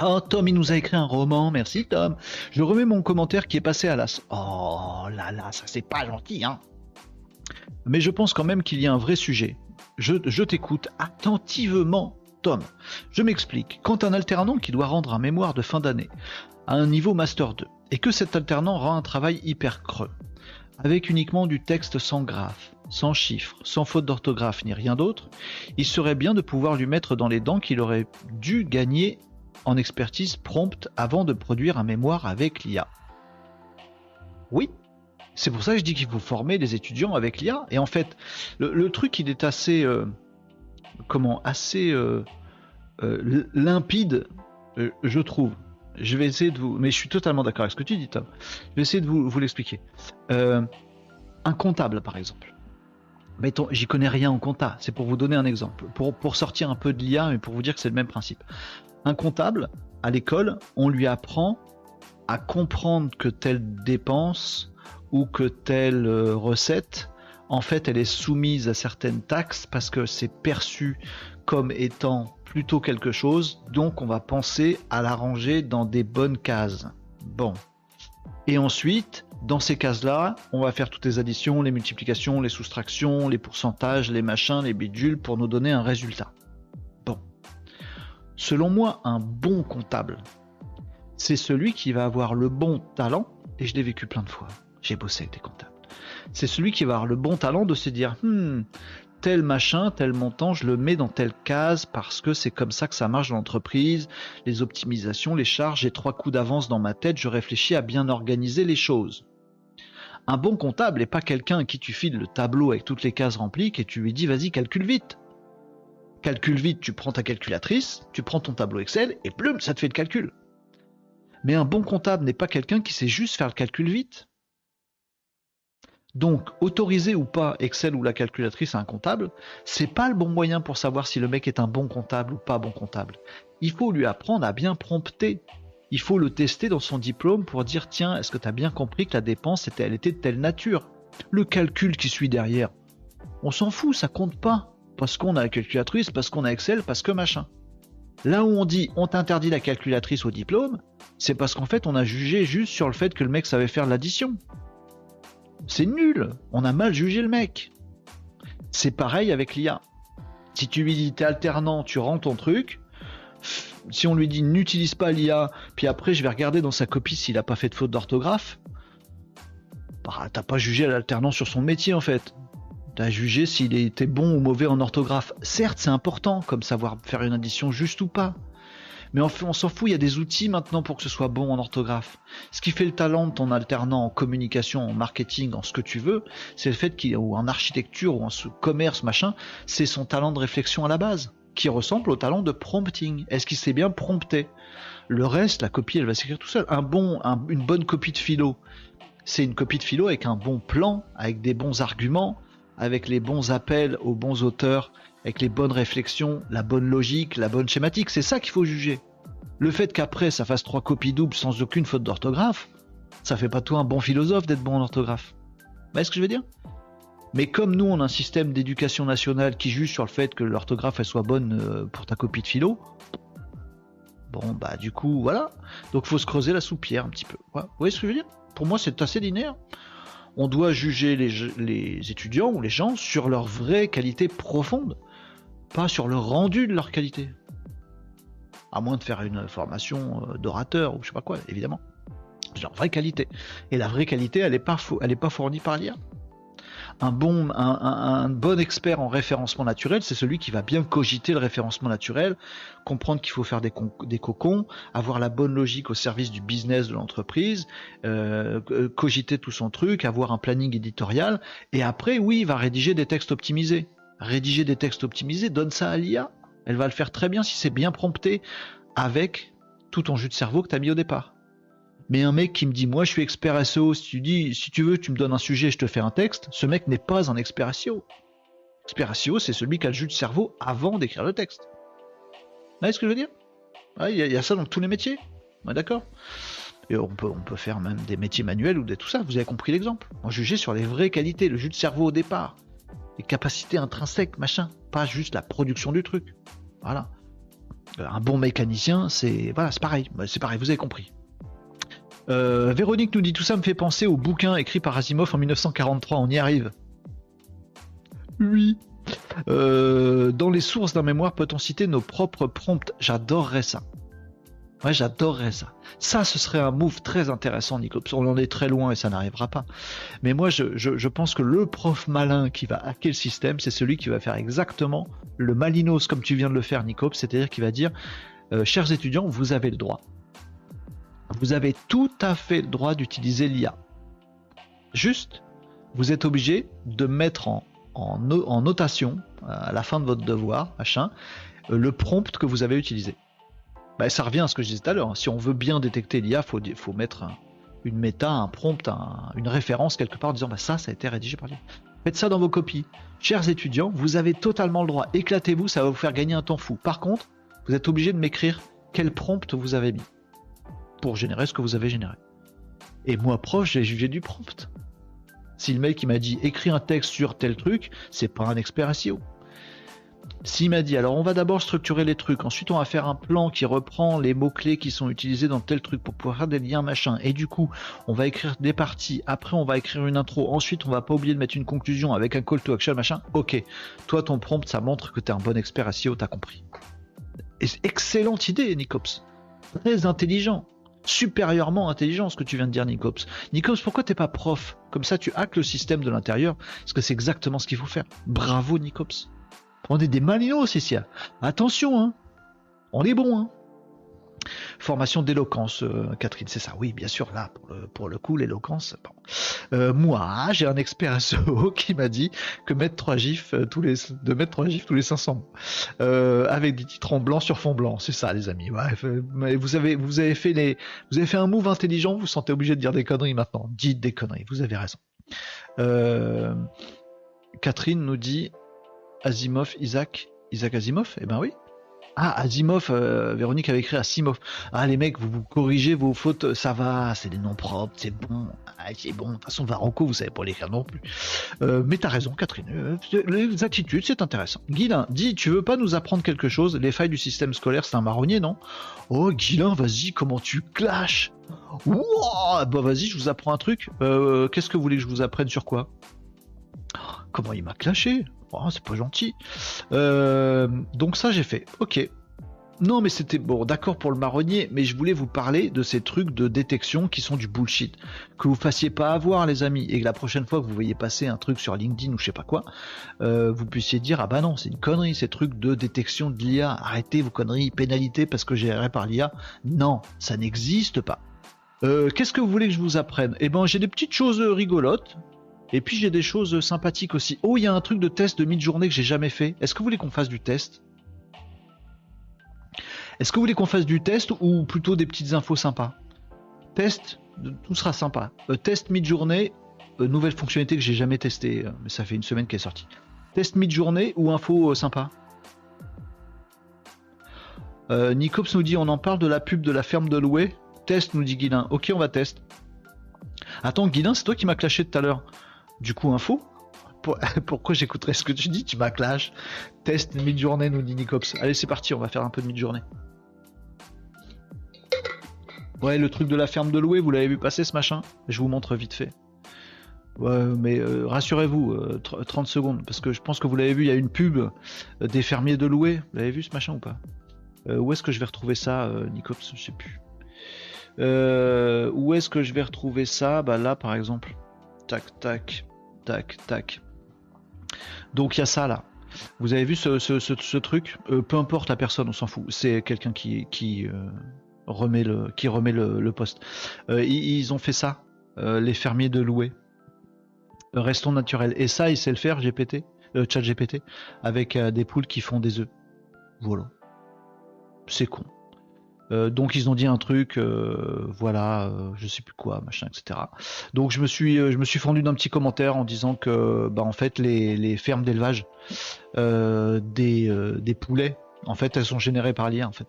Oh, Tom, il nous a écrit un roman. Merci, Tom. Je remets mon commentaire qui est passé à l'as. Oh là là, ça c'est pas gentil, hein. Mais je pense quand même qu'il y a un vrai sujet. Je, je t'écoute attentivement, Je m'explique. Quand un alternant qui doit rendre un mémoire de fin d'année à un niveau Master 2, et que cet alternant rend un travail hyper creux, avec uniquement du texte sans graphe, sans chiffres, sans faute d'orthographe ni rien d'autre, il serait bien de pouvoir lui mettre dans les dents qu'il aurait dû gagner en expertise prompte avant de produire un mémoire avec l'IA. Oui, c'est pour ça que je dis qu'il faut former les étudiants avec l'IA. Et en fait, le, truc, il est assez... Euh, comment assez euh, euh, limpide, euh, je trouve. Je vais essayer de vous, mais je suis totalement d'accord avec ce que tu dis, Tom. Je vais essayer de vous, l'expliquer. un comptable, par exemple. Mettons, j'y connais rien en compta. C'est pour vous donner un exemple, pour, pour sortir un peu de l'IA, mais pour vous dire que c'est le même principe. Un comptable, à l'école, on lui apprend à comprendre que telle dépense ou que telle recette en fait, elle est soumise à certaines taxes parce que c'est perçu comme étant plutôt quelque chose, donc on va penser à la ranger dans des bonnes cases. Bon. Et ensuite, dans ces cases-là, on va faire toutes les additions, les multiplications, les soustractions, les pourcentages, les machins, les bidules pour nous donner un résultat. Bon. Selon moi, un bon comptable, c'est celui qui va avoir le bon talent, et je l'ai vécu plein de fois. J'ai bossé avec des comptables c'est celui qui va avoir le bon talent de se dire hmm, tel machin, tel montant, je le mets dans telle case parce que c'est comme ça que ça marche dans l'entreprise, les optimisations, les charges, j'ai trois coups d'avance dans ma tête, je réfléchis à bien organiser les choses. Un bon comptable n'est pas quelqu'un à qui tu files le tableau avec toutes les cases remplies et tu lui dis vas-y calcule vite. Calcule vite, tu prends ta calculatrice, tu prends ton tableau Excel et plum, ça te fait le calcul. Mais un bon comptable n'est pas quelqu'un qui sait juste faire le calcul vite. Donc, autoriser ou pas Excel ou la calculatrice à un comptable, c'est pas le bon moyen pour savoir si le mec est un bon comptable ou pas bon comptable. Il faut lui apprendre à bien prompter. Il faut le tester dans son diplôme pour dire tiens, est-ce que tu as bien compris que la dépense était, de telle nature? Le calcul qui suit derrière, on s'en fout, ça compte pas. Parce qu'on a la calculatrice, parce qu'on a Excel, parce que machin. Là où on dit on t'interdit la calculatrice au diplôme, c'est parce qu'en fait on a jugé juste sur le fait que le mec savait faire l'addition. C'est nul. On a mal jugé le mec. C'est pareil avec l'IA. Si tu lui dis t'es alternant, tu rends ton truc. Si on lui dit n'utilise pas l'IA, puis après je vais regarder dans sa copie s'il a pas fait de faute d'orthographe, bah t'as pas jugé l'alternant sur son métier en fait. T'as jugé s'il était bon ou mauvais en orthographe. Certes, c'est important, comme savoir faire une addition juste ou pas. Mais on, s'en fout, il y a des outils maintenant pour que ce soit bon en orthographe. Ce qui fait le talent de ton alternant en communication, en marketing, en ce que tu veux, c'est le fait qu'il, ou en architecture, ou en commerce, machin, c'est son talent de réflexion à la base, qui ressemble au talent de prompting. Est-ce qu'il sait bien prompter? Le reste, la copie, elle va s'écrire tout seul. Un bon, une bonne copie de philo, c'est une copie de philo avec un bon plan, avec des bons arguments, avec les bons appels aux bons auteurs avec les bonnes réflexions, la bonne logique, la bonne schématique. C'est ça qu'il faut juger. Le fait qu'après ça fasse trois copies doubles sans aucune faute d'orthographe, ça fait pas toi un bon philosophe d'être bon en orthographe. Vous voyez ce que je veux dire? Mais comme nous on a un système d'éducation nationale qui juge sur le fait que l'orthographe elle soit bonne euh, pour ta copie de philo, bon bah du coup voilà. Donc faut se creuser la soupière un petit peu. Vous voyez ce que je veux dire? Pour moi c'est assez linéaire on doit juger les, étudiants ou les gens sur leur vraie qualité profonde pas sur le rendu de leur qualité. à moins de faire une formation euh, d'orateur ou je sais pas quoi, évidemment. Leur vraie qualité. Et la vraie qualité, elle n'est pas, fournie par l'IA un bon, expert en référencement naturel, c'est celui qui va bien cogiter le référencement naturel, comprendre qu'il faut faire des, des, cocons, avoir la bonne logique au service du business de l'entreprise, euh, euh, cogiter tout son truc, avoir un planning éditorial, et après, oui, il va rédiger des textes optimisés. Rédiger des textes optimisés, donne ça à l'IA. Elle va le faire très bien si c'est bien prompté avec tout ton jus de cerveau que tu as mis au départ. Mais un mec qui me dit, moi je suis expert SEO, si tu dis, si tu veux, tu me donnes un sujet, je te fais un texte, ce mec n'est pas un expert SEO. Expert SEO, c'est celui qui a le jus de cerveau avant d'écrire le texte. Vous voyez ce que je veux dire? Il y, a ça dans tous les métiers. D'accord? Et on peut, on faire même des métiers manuels ou des tout ça, vous avez compris l'exemple? On jugeait sur les vraies qualités, le jus de cerveau au départ, les capacités intrinsèques, machin, pas juste la production du truc. Voilà. Un bon mécanicien, c'est voilà, c'est pareil, c'est pareil, vous avez compris. Euh, Véronique nous dit tout ça me fait penser au bouquin écrit par Asimov en 1943. On y arrive. Oui. Euh, dans les sources d'un mémoire, peut-on citer nos propres prompts? J'adorerais ça. Ouais, j'adorerais ça. Ça, ce serait un move très intéressant, Nico. On en est très loin et ça n'arrivera pas. Mais moi, je, pense que le prof malin qui va hacker le système, c'est celui qui va faire exactement le malinos comme tu viens de le faire, Nico. C'est-à-dire qu'il va dire, euh, chers étudiants, vous avez le droit vous avez tout à fait le droit d'utiliser l'IA. Juste, vous êtes obligé de mettre en, en, notation, à la fin de votre devoir, machin, euh, le prompt que vous avez utilisé. Bah, ça revient à ce que je disais tout à l'heure. Hein. Si on veut bien détecter l'IA, il faut, faut, mettre une méta, un prompt, une référence quelque part en disant bah, ça, ça a été rédigé par l'IA. Faites ça dans vos copies. Chers étudiants, vous avez totalement le droit. Éclatez-vous, ça va vous faire gagner un temps fou. Par contre, vous êtes obligé de m'écrire quel prompt vous avez mis pour générer ce que vous avez généré. Et moi, proche, j'ai jugé du prompt. Si le mec m'a dit écris un texte sur tel truc, c'est pas un expert SEO. S'il m'a dit alors on va d'abord structurer les trucs, ensuite on va faire un plan qui reprend les mots-clés qui sont utilisés dans tel truc pour pouvoir faire des liens machin, et du coup on va écrire des parties, après on va écrire une intro, ensuite on va pas oublier de mettre une conclusion avec un call to action machin, ok, toi ton prompt ça montre que tu es un bon expert SEO, t'as compris. Et excellente idée Nicops, très intelligent supérieurement intelligent ce que tu viens de dire, Nicops. Nicops, pourquoi t'es pas prof? Comme ça, tu hackes le système de l'intérieur, parce que c'est exactement ce qu'il faut faire. Bravo, Nicops. On est des malinos ici. Attention, hein. On est bon, hein. Formation d'éloquence, euh, Catherine, c'est ça. Oui, bien sûr, là, pour le, coup, l'éloquence. Euh, moi, j'ai un expert SEO qui m'a dit que mettre trois gifs euh, tous les, de mettre trois gifs tous les 500 avec des titres en blanc sur fond blanc. C'est ça, les amis. vous avez, fait vous avez fait un move intelligent. Vous vous sentez obligé de dire des conneries maintenant. Dites des conneries. Vous avez raison. Catherine nous dit Asimov, Isaac, Isaac Asimov? Eh ben oui. Ah, Asimov, euh, Véronique avait écrit Asimov. Ah, les mecs, vous vous corrigez vos fautes, ça va, c'est des noms propres, c'est bon. Ah, c'est bon. De toute façon, Varanko, vous savez pas l'écrire non plus. Euh, mais t'as raison, Catherine. Euh, les attitudes, c'est intéressant. Guilin, dis, tu veux pas nous apprendre quelque chose? Les failles du système scolaire, c'est un marronnier, non? Oh, Guilin, vas-y, comment tu clashes Wow bah vas-y, je vous apprends un truc. Qu'est-ce que vous voulez que je vous apprenne sur quoi? Comment il m'a clashé? Oh, c'est pas gentil. Euh, donc ça j'ai fait. Ok. Non mais c'était bon, d'accord pour le marronnier, mais je voulais vous parler de ces trucs de détection qui sont du bullshit. Que vous fassiez pas avoir les amis, et que la prochaine fois que vous voyez passer un truc sur LinkedIn ou je sais pas quoi, euh, vous puissiez dire ah bah non c'est une connerie ces trucs de détection de l'IA, arrêtez vos conneries, pénalité parce que j'ai par l'IA. Non, ça n'existe pas. Euh, qu'est-ce que vous voulez que je vous apprenne? Eh ben j'ai des petites choses rigolotes et puis j'ai des choses sympathiques aussi. Oh, il y a un truc de test de mid-journée que j'ai jamais fait. Est-ce que vous voulez qu'on fasse du test? Est-ce que vous voulez qu'on fasse du test ou plutôt des petites infos sympas? Test, tout sera sympa. Euh, test mid-journée, euh, nouvelle fonctionnalité que j'ai jamais testée, euh, mais ça fait une semaine qu'elle est sortie. Test mid-journée ou info sympa? Nicops nous dit on en parle de la pub de la ferme de Loué. Test nous dit Guilin. Ok on va test. Attends Guilin c'est toi qui m'as clashé tout à l'heure. Du coup, info Pourquoi j'écouterais ce que tu dis? Tu m'as clash. Test mid-journée, nous dit Nicops. Allez, c'est parti, on va faire un peu de mid-journée. Ouais, le truc de la ferme de louer, vous l'avez vu passer ce machin? Je vous montre vite fait. Mais euh, rassurez-vous, 30 euh, secondes, parce que je pense que vous l'avez vu, il y a une pub euh, des fermiers de louer. Vous l'avez vu ce machin ou pas? Où est-ce que je vais retrouver ça, Nicops Je sais plus. où est-ce que je vais retrouver ça? Bah là, par exemple. Tac, tac, tac, tac. Donc il y a ça là. Vous avez vu ce, truc? Peu importe la personne, on s'en fout. C'est quelqu'un qui, qui remet le, qui remet le, poste. ils, ont fait ça, les fermiers de louer. Restons naturels. Et ça, il sait le faire, GPT, chat GPT, avec des poules qui font des œufs. Voilà. C'est con. Euh, donc ils ont dit un truc, euh, voilà, euh, je sais plus quoi, machin, etc. Donc je me suis, je fendu d'un petit commentaire en disant que, bah en fait les, fermes d'élevage des, des poulets, en fait elles sont générées par l'IA en fait.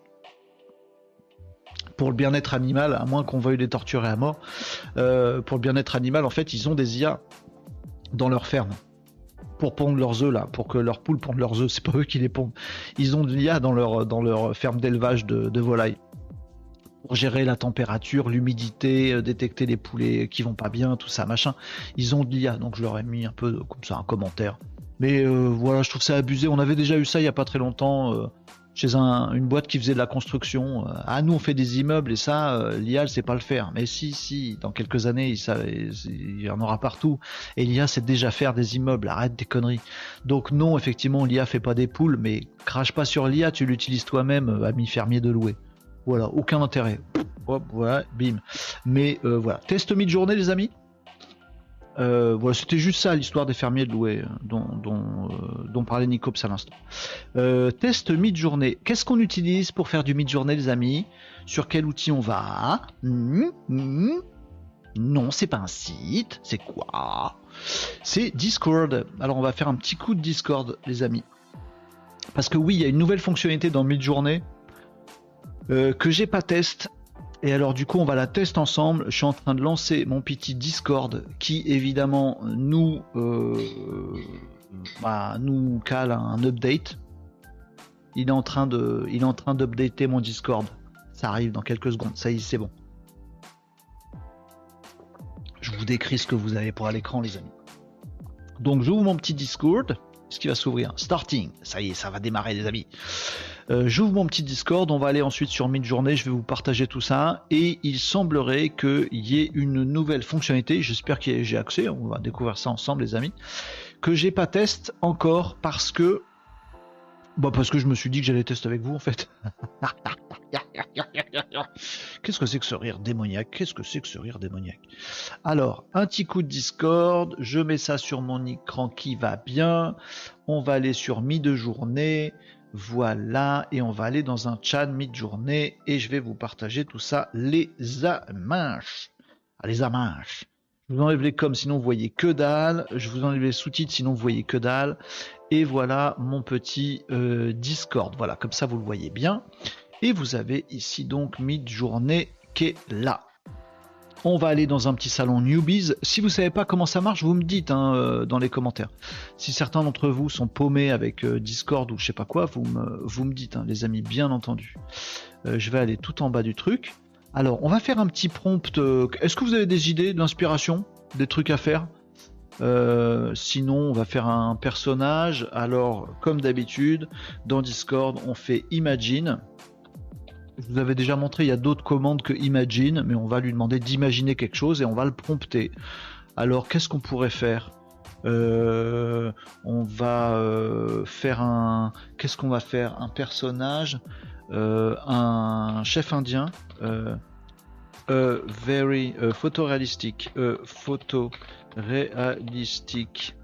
Pour le bien-être animal, à moins qu'on veuille les torturer à mort, pour le bien-être animal, en fait ils ont des IA dans leur ferme pour pondre leurs œufs là, pour que leurs poules pondent leurs œufs, c'est pas eux qui les pondent. Ils ont de l'IA dans leur, dans leur ferme d'élevage de, volailles. Pour gérer la température, l'humidité, euh, détecter les poulets qui vont pas bien, tout ça, machin. Ils ont de l'IA, donc je leur ai mis un peu comme ça un commentaire. Mais euh, voilà, je trouve ça abusé. On avait déjà eu ça il y a pas très longtemps. Euh, chez une boîte qui faisait de la construction. Ah, nous on fait des immeubles et ça, l'IA ne sait pas le faire. Mais si, si, dans quelques années, il, y en aura partout. Et l'IA sait déjà faire des immeubles. Arrête des conneries. Donc non, effectivement, l'IA fait pas des poules, mais crache pas sur l'IA, tu l'utilises toi-même, ami fermier de louer. Voilà, aucun intérêt. Hop, voilà, bim. Mais voilà, test mi-journée les amis. Euh, voilà, c'était juste ça l'histoire des fermiers de louer euh, dont, dont, euh, parlait Nicops à l'instant. test mid-journée. Qu'est-ce qu'on utilise pour faire du mid-journée, les amis? Sur quel outil on va? Hmm, hmm. Non, c'est pas un site. C'est quoi? C'est Discord. Alors, on va faire un petit coup de Discord, les amis. Parce que oui, il y a une nouvelle fonctionnalité dans mid-journée que j'ai pas test et alors du coup on va la tester ensemble. Je suis en train de lancer mon petit Discord qui évidemment nous euh, bah, nous cale un update. Il est en train de il est en train d'updater mon Discord. Ça arrive dans quelques secondes. Ça y est, c'est bon. Je vous décris ce que vous avez pour à l'écran les amis. Donc j'ouvre mon petit Discord. Ce qui va s'ouvrir. Starting. Ça y est, ça va démarrer les amis. Euh, j'ouvre mon petit Discord, on va aller ensuite sur mid-journée, je vais vous partager tout ça. Et il semblerait qu'il y ait une nouvelle fonctionnalité, j'espère que j'ai accès, on va découvrir ça ensemble les amis, que j'ai pas test encore parce que... Bah parce que je me suis dit que j'allais tester avec vous en fait. Qu'est-ce que c'est que ce rire démoniaque? Qu'est-ce que c'est que ce rire démoniaque? Alors, un petit coup de Discord, je mets ça sur mon écran qui va bien. On va aller sur mi-de-journée. Voilà, et on va aller dans un chat mid-journée et je vais vous partager tout ça, les amanches. Les amanches. Je vous enlève les coms sinon vous voyez que dalle. Je vous enlève les sous-titres sinon vous voyez que dalle. Et voilà mon petit euh, Discord. Voilà, comme ça vous le voyez bien. Et vous avez ici donc mid-journée qui est là on va aller dans un petit salon newbies. Si vous savez pas comment ça marche, vous me dites hein, euh, dans les commentaires. Si certains d'entre vous sont paumés avec euh, Discord ou je sais pas quoi, vous me, dites, hein, les amis, bien entendu. Euh, je vais aller tout en bas du truc. Alors, on va faire un petit prompt. Est-ce que vous avez des idées, d'inspiration, des trucs à faire? Sinon, on va faire un personnage. Alors, comme d'habitude, dans Discord, on fait Imagine je vous avais déjà montré, il y a d'autres commandes que Imagine, mais on va lui demander d'imaginer quelque chose et on va le prompter. Alors, qu'est-ce qu'on pourrait faire? Euh, On va euh, faire un. Qu'est-ce qu'on va faire? Un personnage, euh, un chef indien, very photoréalistique, photoréalistique.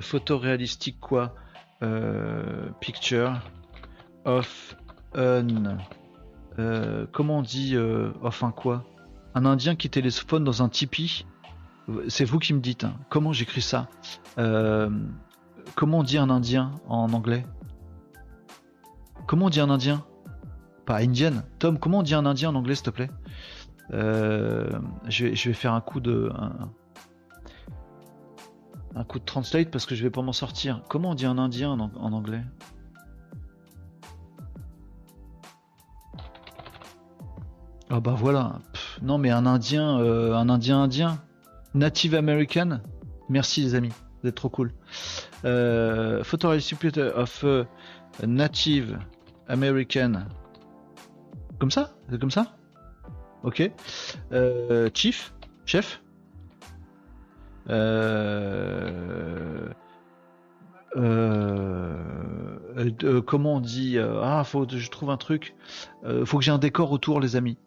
photoréalistique quoi? Picture of un. Euh, comment on dit euh, of un quoi? Un Indien qui téléphone dans un tipi. C'est vous qui me dites. Hein. Comment j'écris ça? Comment on dit un Indien en anglais? Comment on dit un Indien? Pas indienne. Tom, comment on dit un Indien en anglais, s'il te plaît? Je, vais, faire un coup de coup de translate parce que je vais pas m'en sortir. Comment on dit un indien en, anglais? Ah bah voilà. non mais un indien, euh, un indien indien. Native American. Merci les amis. Vous êtes trop cool. Euh, of native American. Comme ça? C'est comme ça? Ok. Euh, chief? Chef? euh, euh, comment on dit Ah, faut je trouve un truc. faut que j'ai un décor autour, les amis.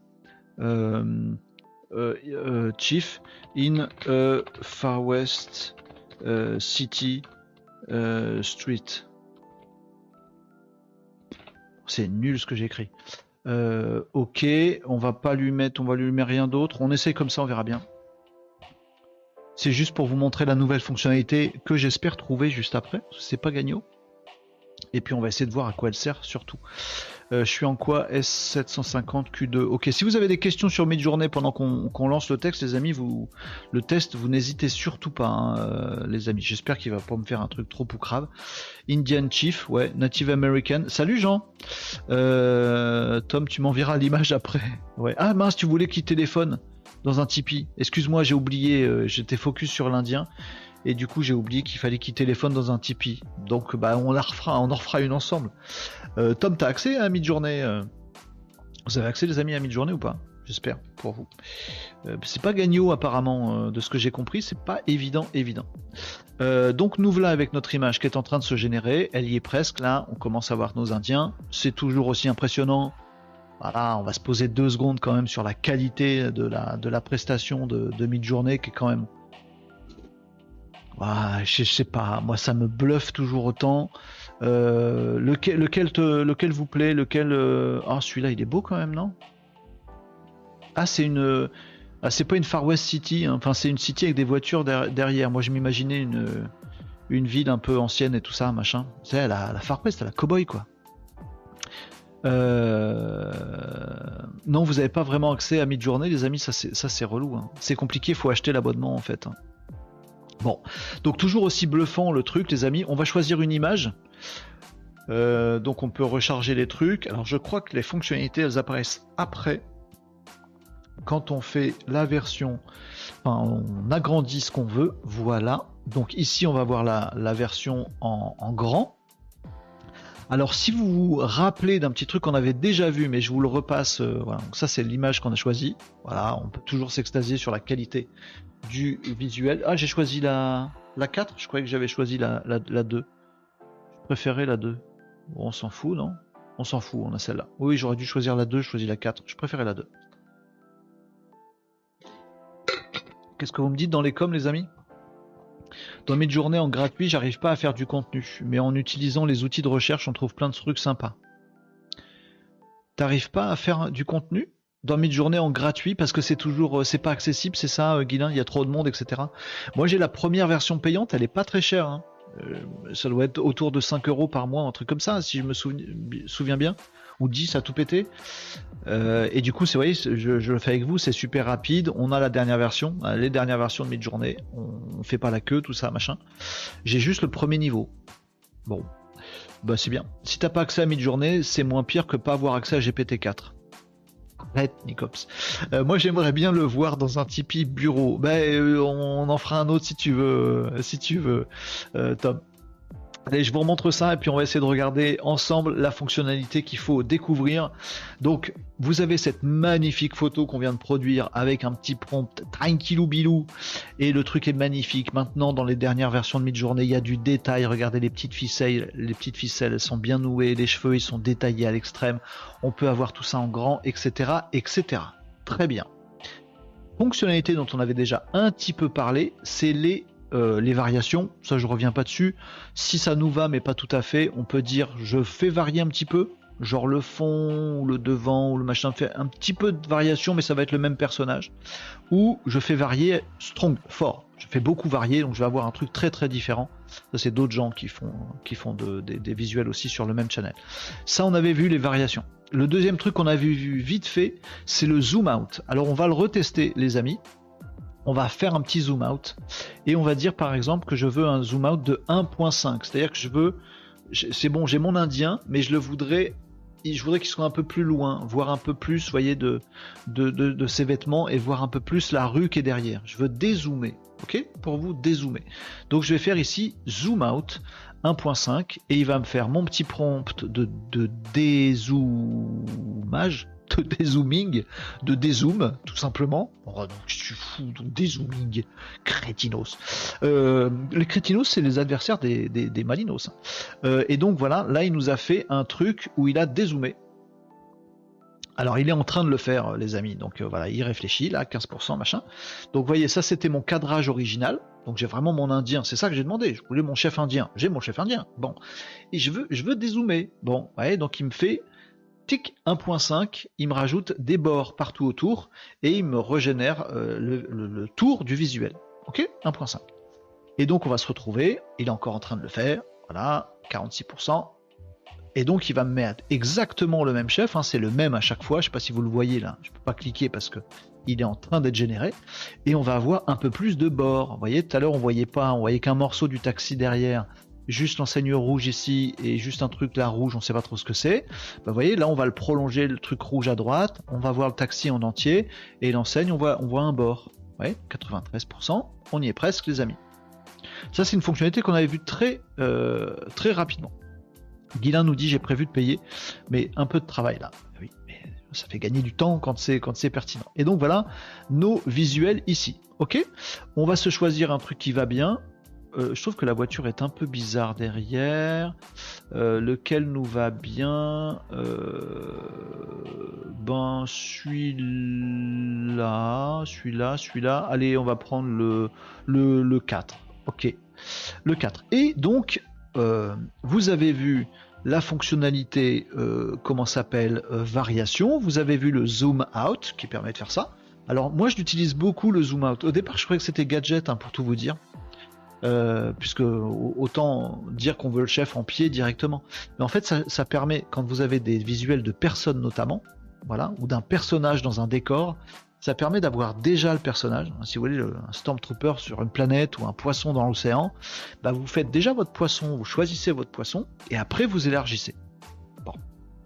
chief in Far West City Street. C'est nul ce que j'ai écrit. Euh, ok, on va pas lui mettre, on va lui mettre rien d'autre. On essaie comme ça, on verra bien. C'est juste pour vous montrer la nouvelle fonctionnalité que j'espère trouver juste après. C'est pas gagnant. Et puis on va essayer de voir à quoi elle sert surtout. Euh, je suis en quoi? S750 Q2 Ok, si vous avez des questions sur Midjourney pendant qu'on lance le texte, les amis, vous le test, vous n'hésitez surtout pas, hein, euh, les amis. J'espère qu'il va pas me faire un truc trop poucrave. Indian Chief, ouais, Native American. Salut Jean. Euh, Tom, tu m'enverras l'image après. Ouais. Ah mince, tu voulais qu'il téléphone dans un Tipeee. Excuse-moi, j'ai oublié. J'étais focus sur l'Indien et du coup j'ai oublié qu'il fallait qu'il téléphone dans un Tipeee. Donc bah on la en refera une ensemble. Euh, Tom, t'as accès à mid-journée euh Vous avez accès les amis à mid-journée ou pas? J'espère pour vous. Euh, c'est pas gagnant apparemment de ce que j'ai compris, c'est pas évident évident. donc nous voilà avec notre image qui est en train de se générer, elle y est presque là, on commence à voir nos Indiens, c'est toujours aussi impressionnant. Voilà, on va se poser deux secondes quand même sur la qualité de la, prestation de, de mid-journée qui est quand même je, sais pas, moi ça me bluffe toujours autant. Euh, lequel, vous plaît Lequel euh, Ah, celui-là, il est beau quand même, non? Ah, c'est une. Ah, c'est pas une Far West City. Hein. Enfin, c'est une city avec des voitures derrière. Moi, je m'imaginais une ville un peu ancienne et tout ça, machin. C'est la, la Far West, la cowboy quoi. Euh, non, vous n'avez pas vraiment accès à mid-journée, les amis. Ça, c'est relou. Hein. C'est compliqué. Il faut acheter l'abonnement en fait. Hein. Bon, donc toujours aussi bluffant le truc, les amis. On va choisir une image. Euh, donc on peut recharger les trucs. Alors je crois que les fonctionnalités elles apparaissent après. Quand on fait la version, on agrandit ce qu'on veut. Voilà. Donc ici on va voir la, version en, grand. Alors si vous vous rappelez d'un petit truc qu'on avait déjà vu, mais je vous le repasse, euh, ça c'est l'image qu'on a choisie. Voilà, on peut toujours s'extasier sur la qualité du visuel. Ah, j'ai choisi la, la 4, je croyais que j'avais choisi la, la, 2. Je préférais la 2. Bon, on s'en fout, non? On s'en fout, on a celle-là. Oui, j'aurais dû choisir la 2, je choisis la 4. Je préférais la 2. Qu'est-ce que vous me dites dans les coms, les amis? Dans mes journées en gratuit, j'arrive pas à faire du contenu, mais en utilisant les outils de recherche, on trouve plein de trucs sympas. T'arrives pas à faire du contenu dans mid-journée en gratuit parce que c'est toujours euh, c'est pas accessible, c'est ça, euh, Guilin, il y a trop de monde, etc. Moi j'ai la première version payante, elle est pas très chère. Hein. Euh, ça doit être autour de 5 euros par mois, un truc comme ça, si je me souviens, bien, ou 10 à tout péter. et du coup, c'est voyez, je, je, le fais avec vous, c'est super rapide. On a la dernière version, les dernières versions de mid-journée. On, fait pas la queue, tout ça, machin. J'ai juste le premier niveau. Bon, bah c'est bien. Si t'as pas accès à mid-journée, c'est moins pire que pas avoir accès à GPT-4. Nicops. Euh, moi, j'aimerais bien le voir dans un Tipeee bureau. Ben, euh, on en fera un autre si tu veux, euh, si tu veux, Tom. Allez, je vous remontre ça et puis on va essayer de regarder ensemble la fonctionnalité qu'il faut découvrir. Donc, vous avez cette magnifique photo qu'on vient de produire avec un petit prompt tranquillou bilou et le truc est magnifique. Maintenant, dans les dernières versions de mid-journée, il y a du détail. Regardez les petites ficelles, les petites ficelles, elles sont bien nouées, les cheveux ils sont détaillés à l'extrême. On peut avoir tout ça en grand, etc., etc. Très bien. Fonctionnalité dont on avait déjà un petit peu parlé, c'est les euh, les variations, ça je reviens pas dessus. Si ça nous va mais pas tout à fait, on peut dire je fais varier un petit peu, genre le fond ou le devant ou le machin fait un petit peu de variation mais ça va être le même personnage. Ou je fais varier strong, fort. Je fais beaucoup varier donc je vais avoir un truc très très différent. Ça c'est d'autres gens qui font, qui font des visuels aussi sur le même channel. Ça on avait vu les variations. Le deuxième truc qu'on a vu vite fait, c'est le zoom out. Alors on va le retester les amis on va faire un petit zoom out et on va dire par exemple que je veux un zoom out de 1.5 c'est à dire que je veux c'est bon j'ai mon indien mais je le voudrais je voudrais qu'il soit un peu plus loin, voir un peu plus, voyez, de, de, de, ses vêtements et voir un peu plus la rue qui est derrière. Je veux dézoomer, ok? Pour vous, dézoomer. Donc je vais faire ici zoom out 1.5 et il va me faire mon petit prompt de, de dézoomage de dézooming, de dézoom, tout simplement. Oh, donc, je suis fou, donc dézooming, crétinos. Euh, les crétinos, c'est les adversaires des, des, malinos. Hein. Euh, et donc voilà, là, il nous a fait un truc où il a dézoomé. Alors il est en train de le faire, les amis. Donc euh, voilà, il réfléchit là, 15%, machin. Donc voyez, ça c'était mon cadrage original. Donc j'ai vraiment mon indien. C'est ça que j'ai demandé. Je voulais mon chef indien. J'ai mon chef indien. Bon, et je veux, je veux dézoomer. Bon, voyez, donc il me fait 1.5, il me rajoute des bords partout autour et il me régénère euh, le, tour du visuel. Ok 1.5. Et donc on va se retrouver, il est encore en train de le faire, voilà, 46%. Et donc il va me mettre exactement le même chef, hein, c'est le même à chaque fois, je sais pas si vous le voyez là, je peux pas cliquer parce que il est en train d'être généré, et on va avoir un peu plus de bords. Vous voyez, tout à l'heure on voyait pas, on voyait qu'un morceau du taxi derrière, juste l'enseigne rouge ici et juste un truc là rouge, on sait pas trop ce que c'est. Bah, vous voyez, là on va le prolonger, le truc rouge à droite, on va voir le taxi en entier et l'enseigne, on voit, on voit un bord. Ouais, 93%, on y est presque les amis. Ça c'est une fonctionnalité qu'on avait vue très, euh, très rapidement. Guilin nous dit j'ai prévu de payer, mais un peu de travail là. Oui, mais ça fait gagner du temps quand c'est quand c'est pertinent. Et donc voilà nos visuels ici. Ok, on va se choisir un truc qui va bien. Euh, je trouve que la voiture est un peu bizarre derrière. Euh, lequel nous va bien euh, Ben, celui-là, celui-là, celui-là. Allez, on va prendre le, le, le 4. Ok. Le 4. Et donc, vous avez vu la fonctionnalité, comment s'appelle, variation. Vous avez vu le zoom out qui permet de faire ça. Alors moi je l'utilise beaucoup le zoom out. Au départ je croyais que c'était gadget hein, pour tout vous dire. Euh, puisque autant dire qu'on veut le chef en pied directement. Mais en fait, ça, permet, quand vous avez des visuels de personnes notamment, voilà, ou d'un personnage dans un décor, ça permet d'avoir déjà le personnage. Si vous voulez, un Stormtrooper sur une planète ou un poisson dans l'océan, bah vous faites déjà votre poisson, vous choisissez votre poisson, et après vous élargissez.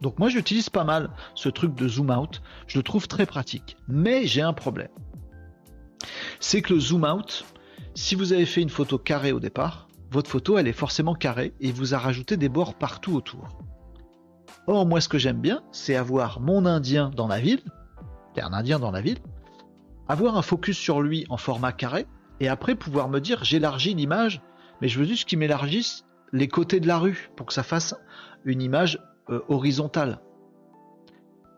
Donc moi j'utilise pas mal ce truc de zoom out, je le trouve très pratique. Mais j'ai un problème. C'est que le zoom out, si vous avez fait une photo carrée au départ, votre photo elle est forcément carrée et vous a rajouté des bords partout autour. Or moi ce que j'aime bien, c'est avoir mon indien dans la ville, un indien dans la ville, avoir un focus sur lui en format carré, et après pouvoir me dire j'élargis l'image, mais je veux juste qu'il m'élargisse les côtés de la rue pour que ça fasse une image euh, horizontale.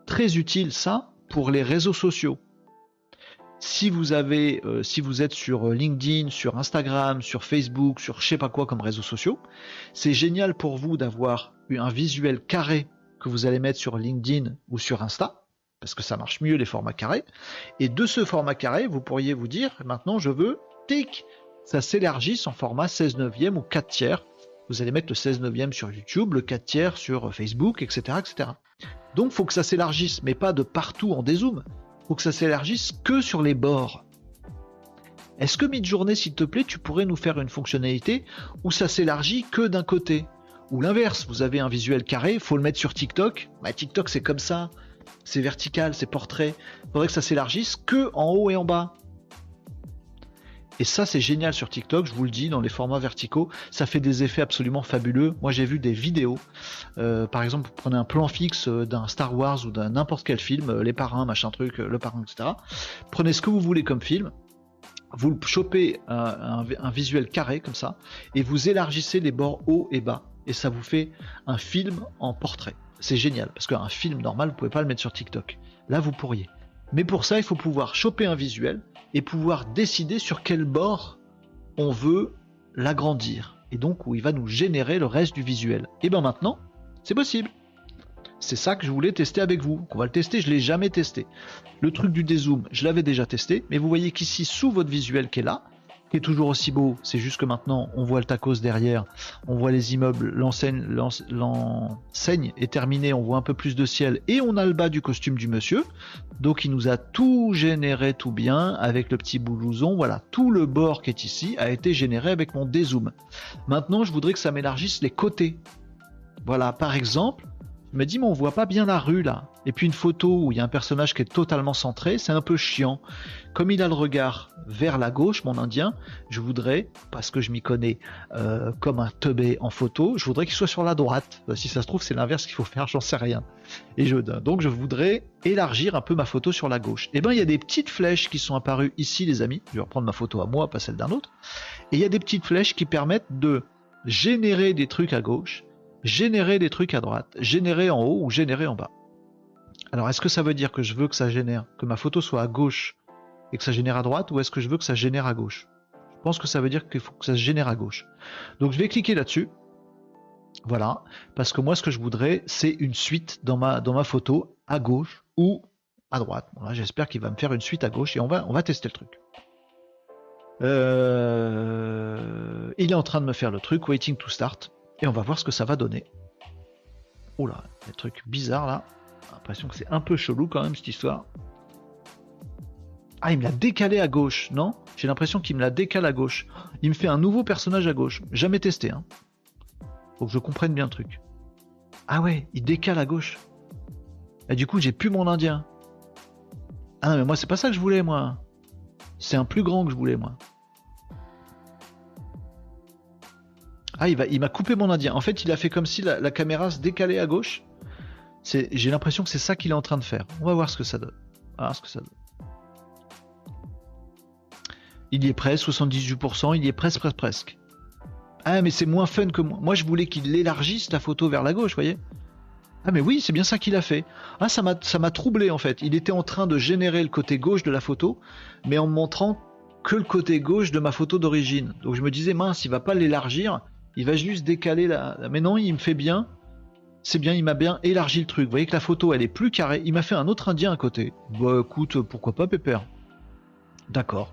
Très utile ça pour les réseaux sociaux. Si vous avez, euh, si vous êtes sur euh, LinkedIn, sur Instagram, sur Facebook, sur je sais pas quoi comme réseaux sociaux, c'est génial pour vous d'avoir un visuel carré que vous allez mettre sur LinkedIn ou sur Insta, parce que ça marche mieux les formats carrés. Et de ce format carré, vous pourriez vous dire, maintenant je veux, tic, ça s'élargisse en format 16 neuvième ou 4 tiers. Vous allez mettre le 16 neuvième sur YouTube, le 4 tiers sur Facebook, etc., etc. Donc faut que ça s'élargisse, mais pas de partout en dézoom faut que ça s'élargisse que sur les bords. Est-ce que mid-journée, s'il te plaît, tu pourrais nous faire une fonctionnalité où ça s'élargit que d'un côté? Ou l'inverse, vous avez un visuel carré, faut le mettre sur TikTok. Bah, TikTok, c'est comme ça. C'est vertical, c'est portrait. Il faudrait que ça s'élargisse que en haut et en bas. Et ça, c'est génial sur TikTok, je vous le dis, dans les formats verticaux, ça fait des effets absolument fabuleux. Moi, j'ai vu des vidéos. Euh, par exemple, vous prenez un plan fixe euh, d'un Star Wars ou d'un n'importe quel film, euh, les parrains, machin truc, le parrain, etc. Prenez ce que vous voulez comme film, vous chopez un, visuel carré comme ça, et vous élargissez les bords haut et bas, et ça vous fait un film en portrait. C'est génial, parce qu'un film normal, vous pouvez pas le mettre sur TikTok. Là, vous pourriez. Mais pour ça, il faut pouvoir choper un visuel et pouvoir décider sur quel bord on veut l'agrandir. Et donc où il va nous générer le reste du visuel. Et bien maintenant, c'est possible. C'est ça que je voulais tester avec vous. On va le tester, je l'ai jamais testé. Le truc du dézoom, je l'avais déjà testé, mais vous voyez qu'ici, sous votre visuel qui est là, qui est toujours aussi beau. C'est juste que maintenant, on voit le tacos derrière, on voit les immeubles, l'enseigne, est terminée, on voit un peu plus de ciel et on a le bas du costume du monsieur. Donc il nous a tout généré tout bien avec le petit blouson. Voilà, tout le bord qui est ici a été généré avec mon dézoom. Maintenant, je voudrais que ça m'élargisse les côtés. Voilà, par exemple, Il m'a dit, mais on voit pas bien la rue là. Et puis une photo où il y a un personnage qui est totalement centré, c'est un peu chiant. Comme il a le regard vers la gauche, mon indien, je voudrais, parce que je m'y connais euh, comme un teubé en photo, je voudrais qu'il soit sur la droite. Bah, si ça se trouve, c'est l'inverse qu'il faut faire, j'en sais rien. Et je, donc je voudrais élargir un peu ma photo sur la gauche. Et eh ben il y a des petites flèches qui sont apparues ici, les amis. Je vais reprendre ma photo à moi, pas celle d'un autre. Et il y a des petites flèches qui permettent de générer des trucs à gauche générer des trucs à droite, générer en haut ou générer en bas. Alors est-ce que ça veut dire que je veux que ça génère, que ma photo soit à gauche et que ça génère à droite ou est-ce que je veux que ça génère à gauche? Je pense que ça veut dire qu'il faut que ça se génère à gauche. Donc je vais cliquer là-dessus. Voilà, parce que moi ce que je voudrais c'est une suite dans ma, photo à gauche ou à droite. J'espère qu'il va me faire une suite à gauche et on va, on va tester le truc. Euh, il est en train de me faire le truc, waiting to start. Et on va voir ce que ça va donner. Oh là, des trucs bizarres là. J'ai l'impression que c'est un peu chelou quand même cette histoire. Ah, il me l'a décalé à gauche, non? J'ai l'impression qu'il me l'a décalé à gauche. Il me fait un nouveau personnage à gauche. Jamais testé, hein. Faut que je comprenne bien le truc. Ah ouais, il décale à gauche. Et du coup, j'ai plus mon indien. Ah non, mais moi, c'est pas ça que je voulais, moi. C'est un plus grand que je voulais, moi. Ah, il va, il m'a coupé mon indien. En fait, il a fait comme si la, caméra se décalait à gauche. J'ai l'impression que c'est ça qu'il est en train de faire. On va voir ce que ça donne. Voir ce que ça donne. Il y est presque, 78%, il y est presque, presque, presque. Ah, mais c'est moins fun que moi. Moi, je voulais qu'il élargisse la photo vers la gauche, voyez Ah, mais oui, c'est bien ça qu'il a fait. Ah, ça m'a, ça m'a troublé en fait. Il était en train de générer le côté gauche de la photo, mais en montrant que le côté gauche de ma photo d'origine. Donc je me disais, mince, il va pas l'élargir il va juste décaler la. Mais non, il me fait bien. C'est bien, il m'a bien élargi le truc. Vous voyez que la photo, elle est plus carrée. Il m'a fait un autre indien à côté. Bah écoute, pourquoi pas, Pépère? D'accord.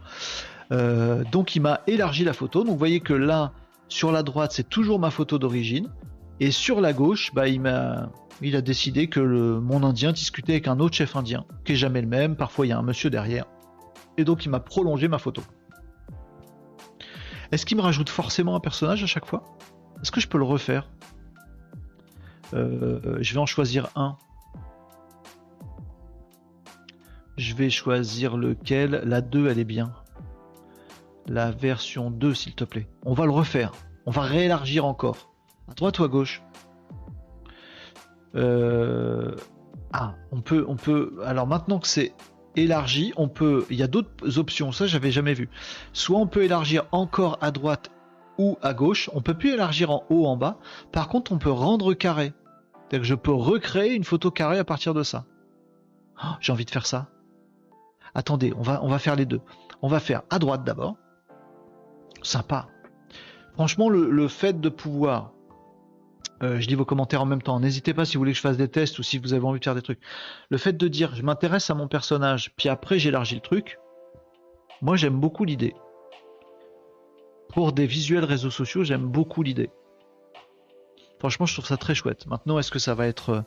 Euh, donc il m'a élargi la photo. Donc vous voyez que là, sur la droite, c'est toujours ma photo d'origine. Et sur la gauche, bah, il m'a, il a décidé que mon indien discutait avec un autre chef indien, qui est jamais le même. Parfois, il y a un monsieur derrière. Et donc, il m'a prolongé ma photo. Est-ce qu'il me rajoute forcément un personnage à chaque fois? Est-ce que je peux le refaire? Euh, Je vais en choisir un. Je vais choisir lequel? La 2, elle est bien. La version 2, s'il te plaît. On va le refaire. On va réélargir encore. À droite ou à gauche? Euh, Ah, on peut, on peut. Alors maintenant que c'est élargi, on peut, il y a d'autres options, ça j'avais jamais vu. Soit on peut élargir encore à droite ou à gauche, on peut plus élargir en haut, en bas. Par contre, on peut rendre carré. C'est-à-dire que je peux recréer une photo carrée à partir de ça. Oh, j'ai envie de faire ça. Attendez, on va, on va faire les deux. On va faire à droite d'abord. Sympa. Franchement, le fait de pouvoir euh, je lis vos commentaires en même temps. N'hésitez pas si vous voulez que je fasse des tests ou si vous avez envie de faire des trucs. Le fait de dire je m'intéresse à mon personnage, puis après j'élargis le truc, moi j'aime beaucoup l'idée. Pour des visuels réseaux sociaux, j'aime beaucoup l'idée. Franchement, je trouve ça très chouette. Maintenant, est-ce que ça va être euh,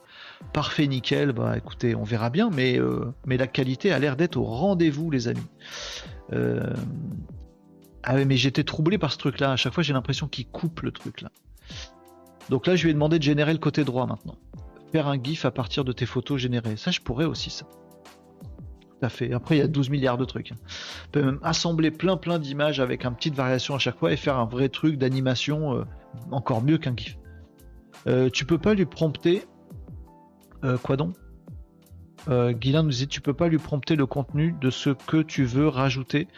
parfait, nickel? Bah écoutez, on verra bien, mais, euh, mais la qualité a l'air d'être au rendez-vous, les amis. Ah ouais, mais j'étais troublé par ce truc-là. À chaque fois, j'ai l'impression qu'il coupe le truc là. Donc là, je lui ai demandé de générer le côté droit maintenant. Faire un GIF à partir de tes photos générées. Ça, je pourrais aussi, ça. Tout à fait. Après, il y a 12 milliards de trucs. On peut même assembler plein plein d'images avec une petite variation à chaque fois et faire un vrai truc d'animation euh, encore mieux qu'un GIF. Euh, tu peux pas lui prompter. Euh, quoi donc? Guilain nous dit tu peux pas lui prompter le contenu de ce que tu veux rajouter.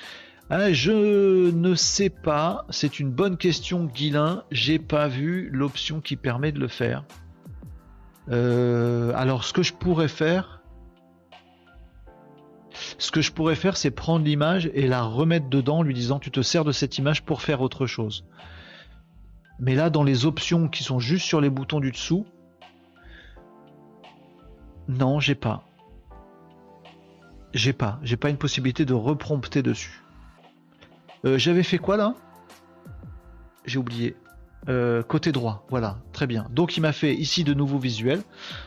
Ah, je ne sais pas, c'est une bonne question, Guilin. J'ai pas vu l'option qui permet de le faire. Euh, alors, ce que je pourrais faire, ce que je pourrais faire, c'est prendre l'image et la remettre dedans, lui disant tu te sers de cette image pour faire autre chose. Mais là, dans les options qui sont juste sur les boutons du dessous, non, j'ai pas. J'ai pas. J'ai pas une possibilité de reprompter dessus. Euh, j'avais fait quoi là? J'ai oublié. Euh, côté droit, voilà, très bien. Donc il m'a fait ici de nouveaux visuels.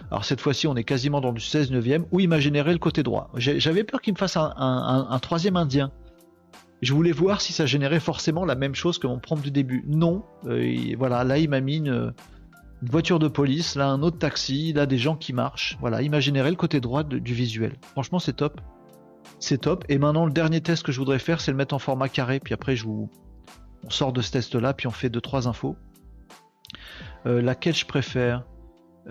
Alors cette fois-ci, on est quasiment dans du 16 neuvième où il m'a généré le côté droit. J'avais peur qu'il me fasse un, troisième indien. Je voulais voir si ça générait forcément la même chose que mon prompt du début. Non, euh, voilà, là il m'a mis une, voiture de police, là un autre taxi, là des gens qui marchent. Voilà, imaginez le côté droit du visuel. Franchement, c'est top. C'est top. Et maintenant, le dernier test que je voudrais faire, c'est le mettre en format carré. Puis après, je vous... on sort de ce test-là, puis on fait 2-3 infos. Euh, laquelle je préfère?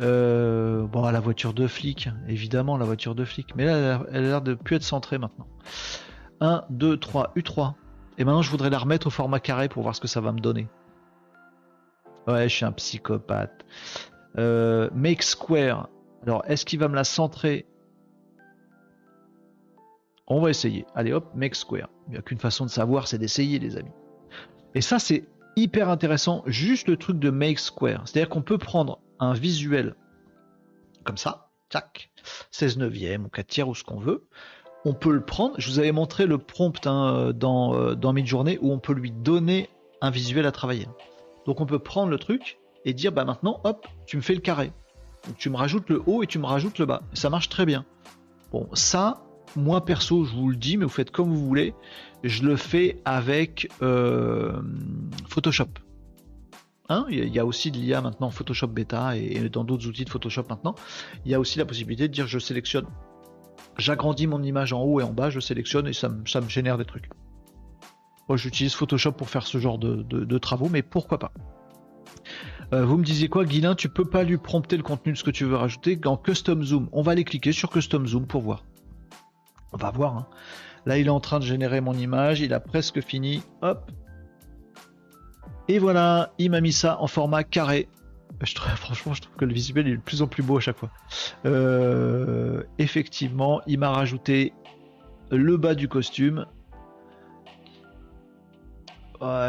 Euh, Bon, la voiture de flic, évidemment, la voiture de flic. Mais là, elle a l'air de plus être centrée maintenant. 1, 2, 3, U3. Et maintenant, je voudrais la remettre au format carré pour voir ce que ça va me donner. Ouais, je suis un psychopathe. Euh, make square. Alors, est-ce qu'il va me la centrer? On va essayer. Allez hop, make square. Il n'y a qu'une façon de savoir, c'est d'essayer, les amis. Et ça, c'est hyper intéressant. Juste le truc de make square. C'est-à-dire qu'on peut prendre un visuel comme ça, tac, 16 neuvième ou 4 tiers ou ce qu'on veut. On peut le prendre. Je vous avais montré le prompt hein, dans, euh, dans Midjourney où on peut lui donner un visuel à travailler. Donc on peut prendre le truc et dire bah maintenant hop, tu me fais le carré. tu me rajoutes le haut et tu me rajoutes le bas. Ça marche très bien. Bon, ça, moi perso, je vous le dis, mais vous faites comme vous voulez. Je le fais avec euh, Photoshop. Hein, il y a aussi de l'IA maintenant Photoshop bêta et dans d'autres outils de Photoshop maintenant. Il y a aussi la possibilité de dire je sélectionne, j'agrandis mon image en haut et en bas, je sélectionne et ça me génère des trucs. Moi, j'utilise Photoshop pour faire ce genre de, travaux, mais pourquoi pas? Euh, vous me disiez quoi, Guilin? Tu peux pas lui prompter le contenu de ce que tu veux rajouter en Custom Zoom. On va aller cliquer sur Custom Zoom pour voir. On va voir. Hein. Là, il est en train de générer mon image. Il a presque fini. Hop. Et voilà, il m'a mis ça en format carré. Trouve, franchement, je trouve que le visuel est de plus en plus beau à chaque fois. Euh, effectivement, il m'a rajouté le bas du costume,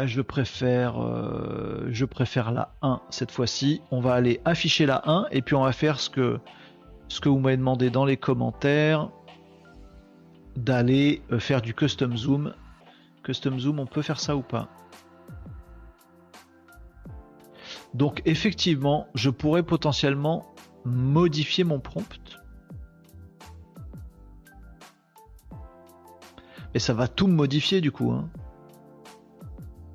je préfère, euh, je la 1 cette fois-ci. On va aller afficher la 1 et puis on va faire ce que vous m'avez demandé dans les commentaires d'aller euh, faire du custom zoom. Custom zoom, on peut faire ça ou pas Donc effectivement, je pourrais potentiellement modifier mon prompt. Et ça va tout modifier du coup. Hein.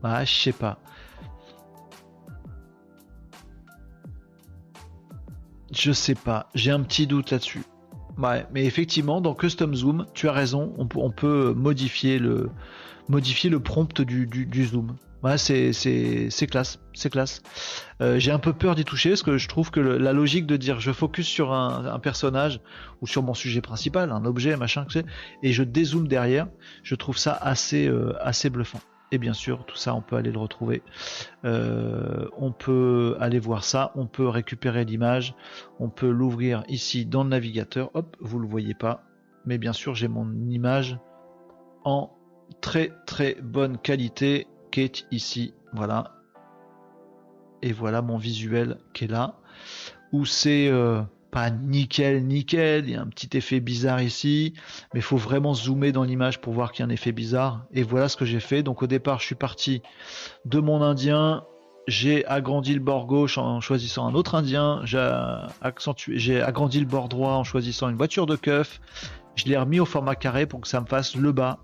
Ah, je sais pas. Je sais pas, j'ai un petit doute là-dessus. Mais effectivement, dans Custom Zoom, tu as raison, on peut, modifier, le, modifier le prompt du, zoom. Ouais, c'est classe, c'est classe. Euh, j'ai un peu peur d'y toucher parce que je trouve que la logique de dire je focus sur un, personnage ou sur mon sujet principal, un objet, machin, et je dézoome derrière, je trouve ça assez, euh, assez bluffant. Et bien sûr, tout ça, on peut aller le retrouver. Euh, on peut aller voir ça. On peut récupérer l'image. On peut l'ouvrir ici dans le navigateur. Hop, vous le voyez pas. Mais bien sûr, j'ai mon image en très très bonne qualité qui est ici. Voilà. Et voilà mon visuel qui est là. Où c'est... Euh, pas nickel, nickel, il y a un petit effet bizarre ici, mais il faut vraiment zoomer dans l'image pour voir qu'il y a un effet bizarre. Et voilà ce que j'ai fait. Donc au départ, je suis parti de mon indien, j'ai agrandi le bord gauche en choisissant un autre indien, j'ai agrandi le bord droit en choisissant une voiture de keuf, je l'ai remis au format carré pour que ça me fasse le bas,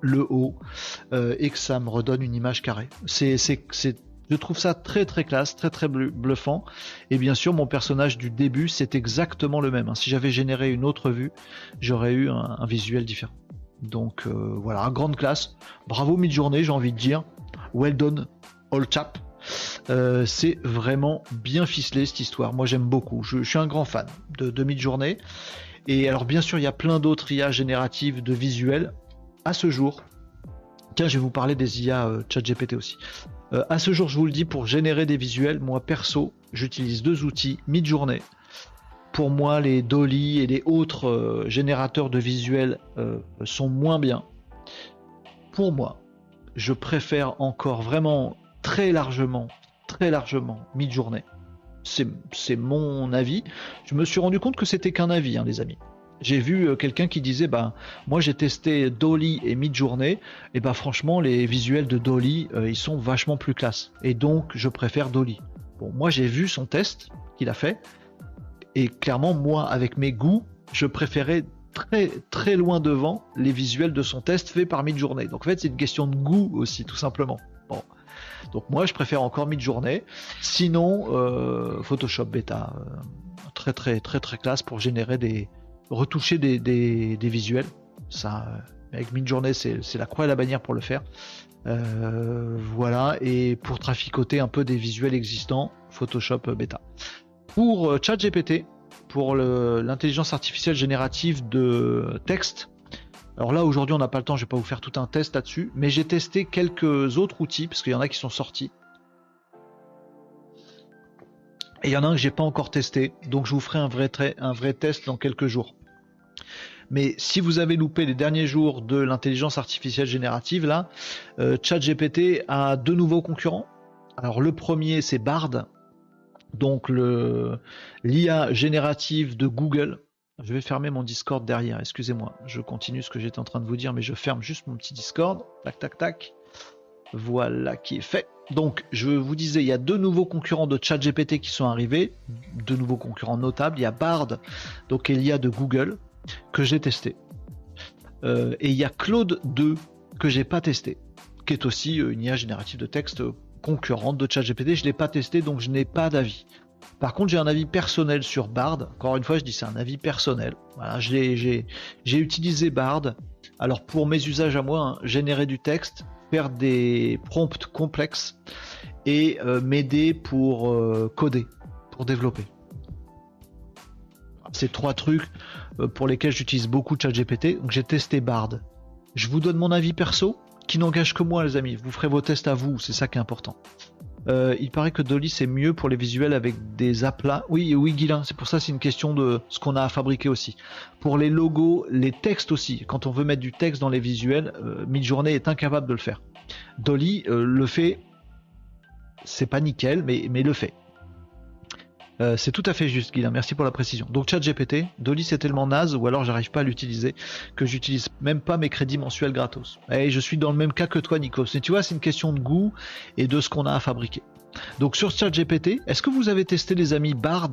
le haut, euh, et que ça me redonne une image carrée. C'est je trouve ça très très classe, très très bluffant. Et bien sûr, mon personnage du début, c'est exactement le même. Hein. Si j'avais généré une autre vue, j'aurais eu un, visuel différent. Donc euh, voilà, grande classe. Bravo Midjourney, j'ai envie de dire. Well done, all chap. Euh, c'est vraiment bien ficelé cette histoire. Moi j'aime beaucoup. Je, suis un grand fan de, de Midjourney. Et alors bien sûr, il y a plein d'autres IA génératives de visuels. À ce jour, tiens, je vais vous parler des IA euh, ChatGPT aussi. Euh, à ce jour, je vous le dis, pour générer des visuels, moi perso, j'utilise deux outils, Midjourney. Pour moi, les Dolly et les autres euh, générateurs de visuels euh, sont moins bien. Pour moi, je préfère encore vraiment très largement, très largement Midjourney. C'est mon avis. Je me suis rendu compte que c'était qu'un avis, hein, les amis j'ai vu euh, quelqu'un qui disait bah moi j'ai testé Dolly et Midjourney et bah franchement les visuels de Dolly euh, ils sont vachement plus classe et donc je préfère Dolly. Bon moi j'ai vu son test qu'il a fait et clairement moi avec mes goûts je préférais très très loin devant les visuels de son test fait par Midjourney. Donc en fait c'est une question de goût aussi tout simplement. Bon Donc moi, je préfère encore Midjourney. Sinon, euh, Photoshop Beta, très très très très classe pour générer des retoucher des, visuels. Ça, euh, avec Midjourney, c'est la croix et la bannière pour le faire. voilà, et pour traficoter un peu des visuels existants, Photoshop Beta. Pour ChatGPT, pour l'intelligence artificielle générative de texte, alors là, aujourd'hui, on n'a pas le temps, je vais pas vous faire tout un test là-dessus, mais j'ai testé quelques autres outils, parce qu'il y en a qui sont sortis. Et il y en a un que j'ai pas encore testé, donc je vous ferai un vrai test dans quelques jours. Mais si vous avez loupé les derniers jours de l'intelligence artificielle générative, là, euh, ChatGPT a deux nouveaux concurrents. Alors le premier, c'est Bard, donc l'IA générative de Google. Je vais fermer mon Discord derrière, excusez-moi. Je continue ce que j'étais en train de vous dire, mais je ferme juste mon petit Discord. Tac, tac, tac. Voilà qui est fait. Donc, je vous disais, il y a deux nouveaux concurrents de ChatGPT qui sont arrivés. Deux nouveaux concurrents notables. Il y a Bard, donc l'IA de Google, que j'ai testé. Euh, et il y a Claude 2 que j'ai pas testé, qui est aussi euh, une IA générative de texte concurrente de ChatGPT. Je l'ai pas testé, donc je n'ai pas d'avis. Par contre, j'ai un avis personnel sur Bard. Encore une fois, je dis c'est un avis personnel. Voilà, j'ai utilisé Bard. Alors pour mes usages à moi, hein, générer du texte, faire des prompts complexes et euh, m'aider pour coder, pour développer. C'est trois trucs euh, pour lesquels j'utilise beaucoup ChatGPT. Donc j'ai testé Bard. Je vous donne mon avis perso, qui n'engage que moi, les amis. Vous ferez vos tests à vous, c'est ça qui est important. Euh, il paraît que Dolly c'est mieux pour les visuels avec des aplats. Oui, oui, Guilin, c'est pour ça c'est une question de ce qu'on a à fabriquer aussi. Pour les logos, les textes aussi. Quand on veut mettre du texte dans les visuels, euh, Midjourney est incapable de le faire. Dolly le fait, c'est pas nickel, mais le fait. Euh, c'est tout à fait juste, Guillaume. Merci pour la précision. Donc, ChatGPT, Dolly, c'est tellement naze, ou alors j'arrive pas à l'utiliser, que j'utilise même pas mes crédits mensuels gratos. Et je suis dans le même cas que toi, vois, c'est une question de goût et de ce qu'on a à fabriquer. Donc, sur ChatGPT, est-ce que vous avez testé les amis Bard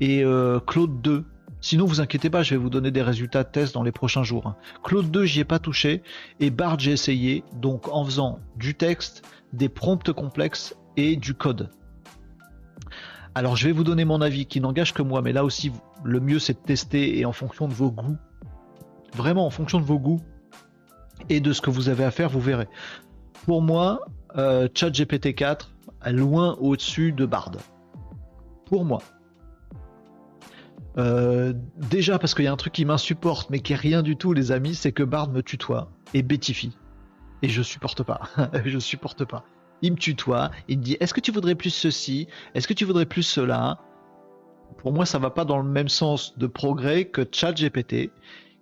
et euh, Claude 2 Sinon, vous inquiétez pas, je vais vous donner des résultats de test dans les prochains jours. Hein. Claude 2, j'y ai pas touché. Et Bard, j'ai essayé. Donc, en faisant du texte, des prompts complexes et du code. Alors je vais vous donner mon avis qui n'engage que moi, mais là aussi le mieux c'est de tester et en fonction de vos goûts, vraiment en fonction de vos goûts et de ce que vous avez à faire, vous verrez. Pour moi, euh, ChatGPT 4 est loin au-dessus de Bard. Pour moi. Euh, déjà parce qu'il y a un truc qui m'insupporte mais qui est rien du tout les amis, c'est que Bard me tutoie et bêtifie. Et je supporte pas. je supporte pas il me tutoie, il me dit est-ce que tu voudrais plus ceci, est-ce que tu voudrais plus cela? Pour moi, ça va pas dans le même sens de progrès que ChatGPT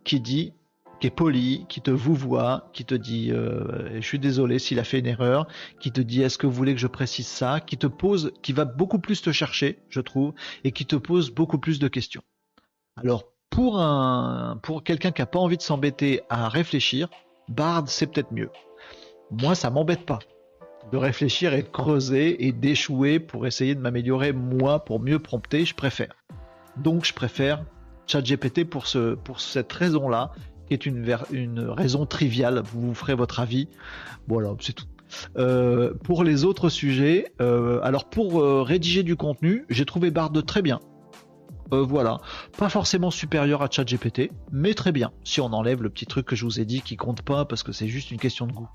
qui dit qui est poli, qui te vous voit, qui te dit euh, je suis désolé s'il a fait une erreur, qui te dit est-ce que vous voulez que je précise ça, qui te pose, qui va beaucoup plus te chercher, je trouve, et qui te pose beaucoup plus de questions. Alors pour un pour quelqu'un qui a pas envie de s'embêter à réfléchir, Bard c'est peut-être mieux. Moi ça m'embête pas de réfléchir et de creuser et d'échouer pour essayer de m'améliorer moi pour mieux prompter, je préfère. Donc je préfère ChatGPT pour, ce, pour cette raison-là, qui est une, raison triviale, vous vous ferez votre avis. Voilà, c'est tout. Euh, pour les autres sujets, euh, alors pour euh, rédiger du contenu, j'ai trouvé Bard très bien. voilà, pas forcément supérieur à ChatGPT, mais très bien. Si on enlève le petit truc que je vous ai dit qui compte pas parce que c'est juste une question de goût.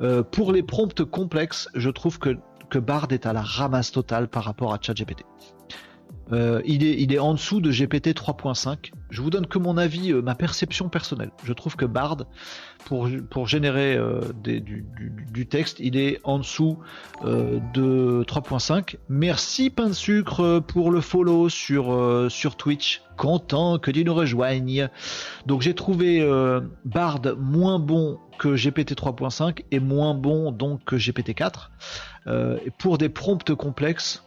Euh, pour les prompts complexes, je trouve que, que Bard est à la ramasse totale par rapport à ChatGPT. Euh, il, est, en dessous de GPT 3.5. Je vous donne que mon avis, euh, ma perception personnelle. Je trouve que Bard, pour, générer du, texte, il est en dessous de 3.5. Merci Pain de Sucre pour le follow sur, Twitch. Content que tu nous rejoignes. Donc j'ai trouvé Bard moins bon que GPT 3.5 est moins bon donc que GPT 4. Euh, pour des prompts complexes,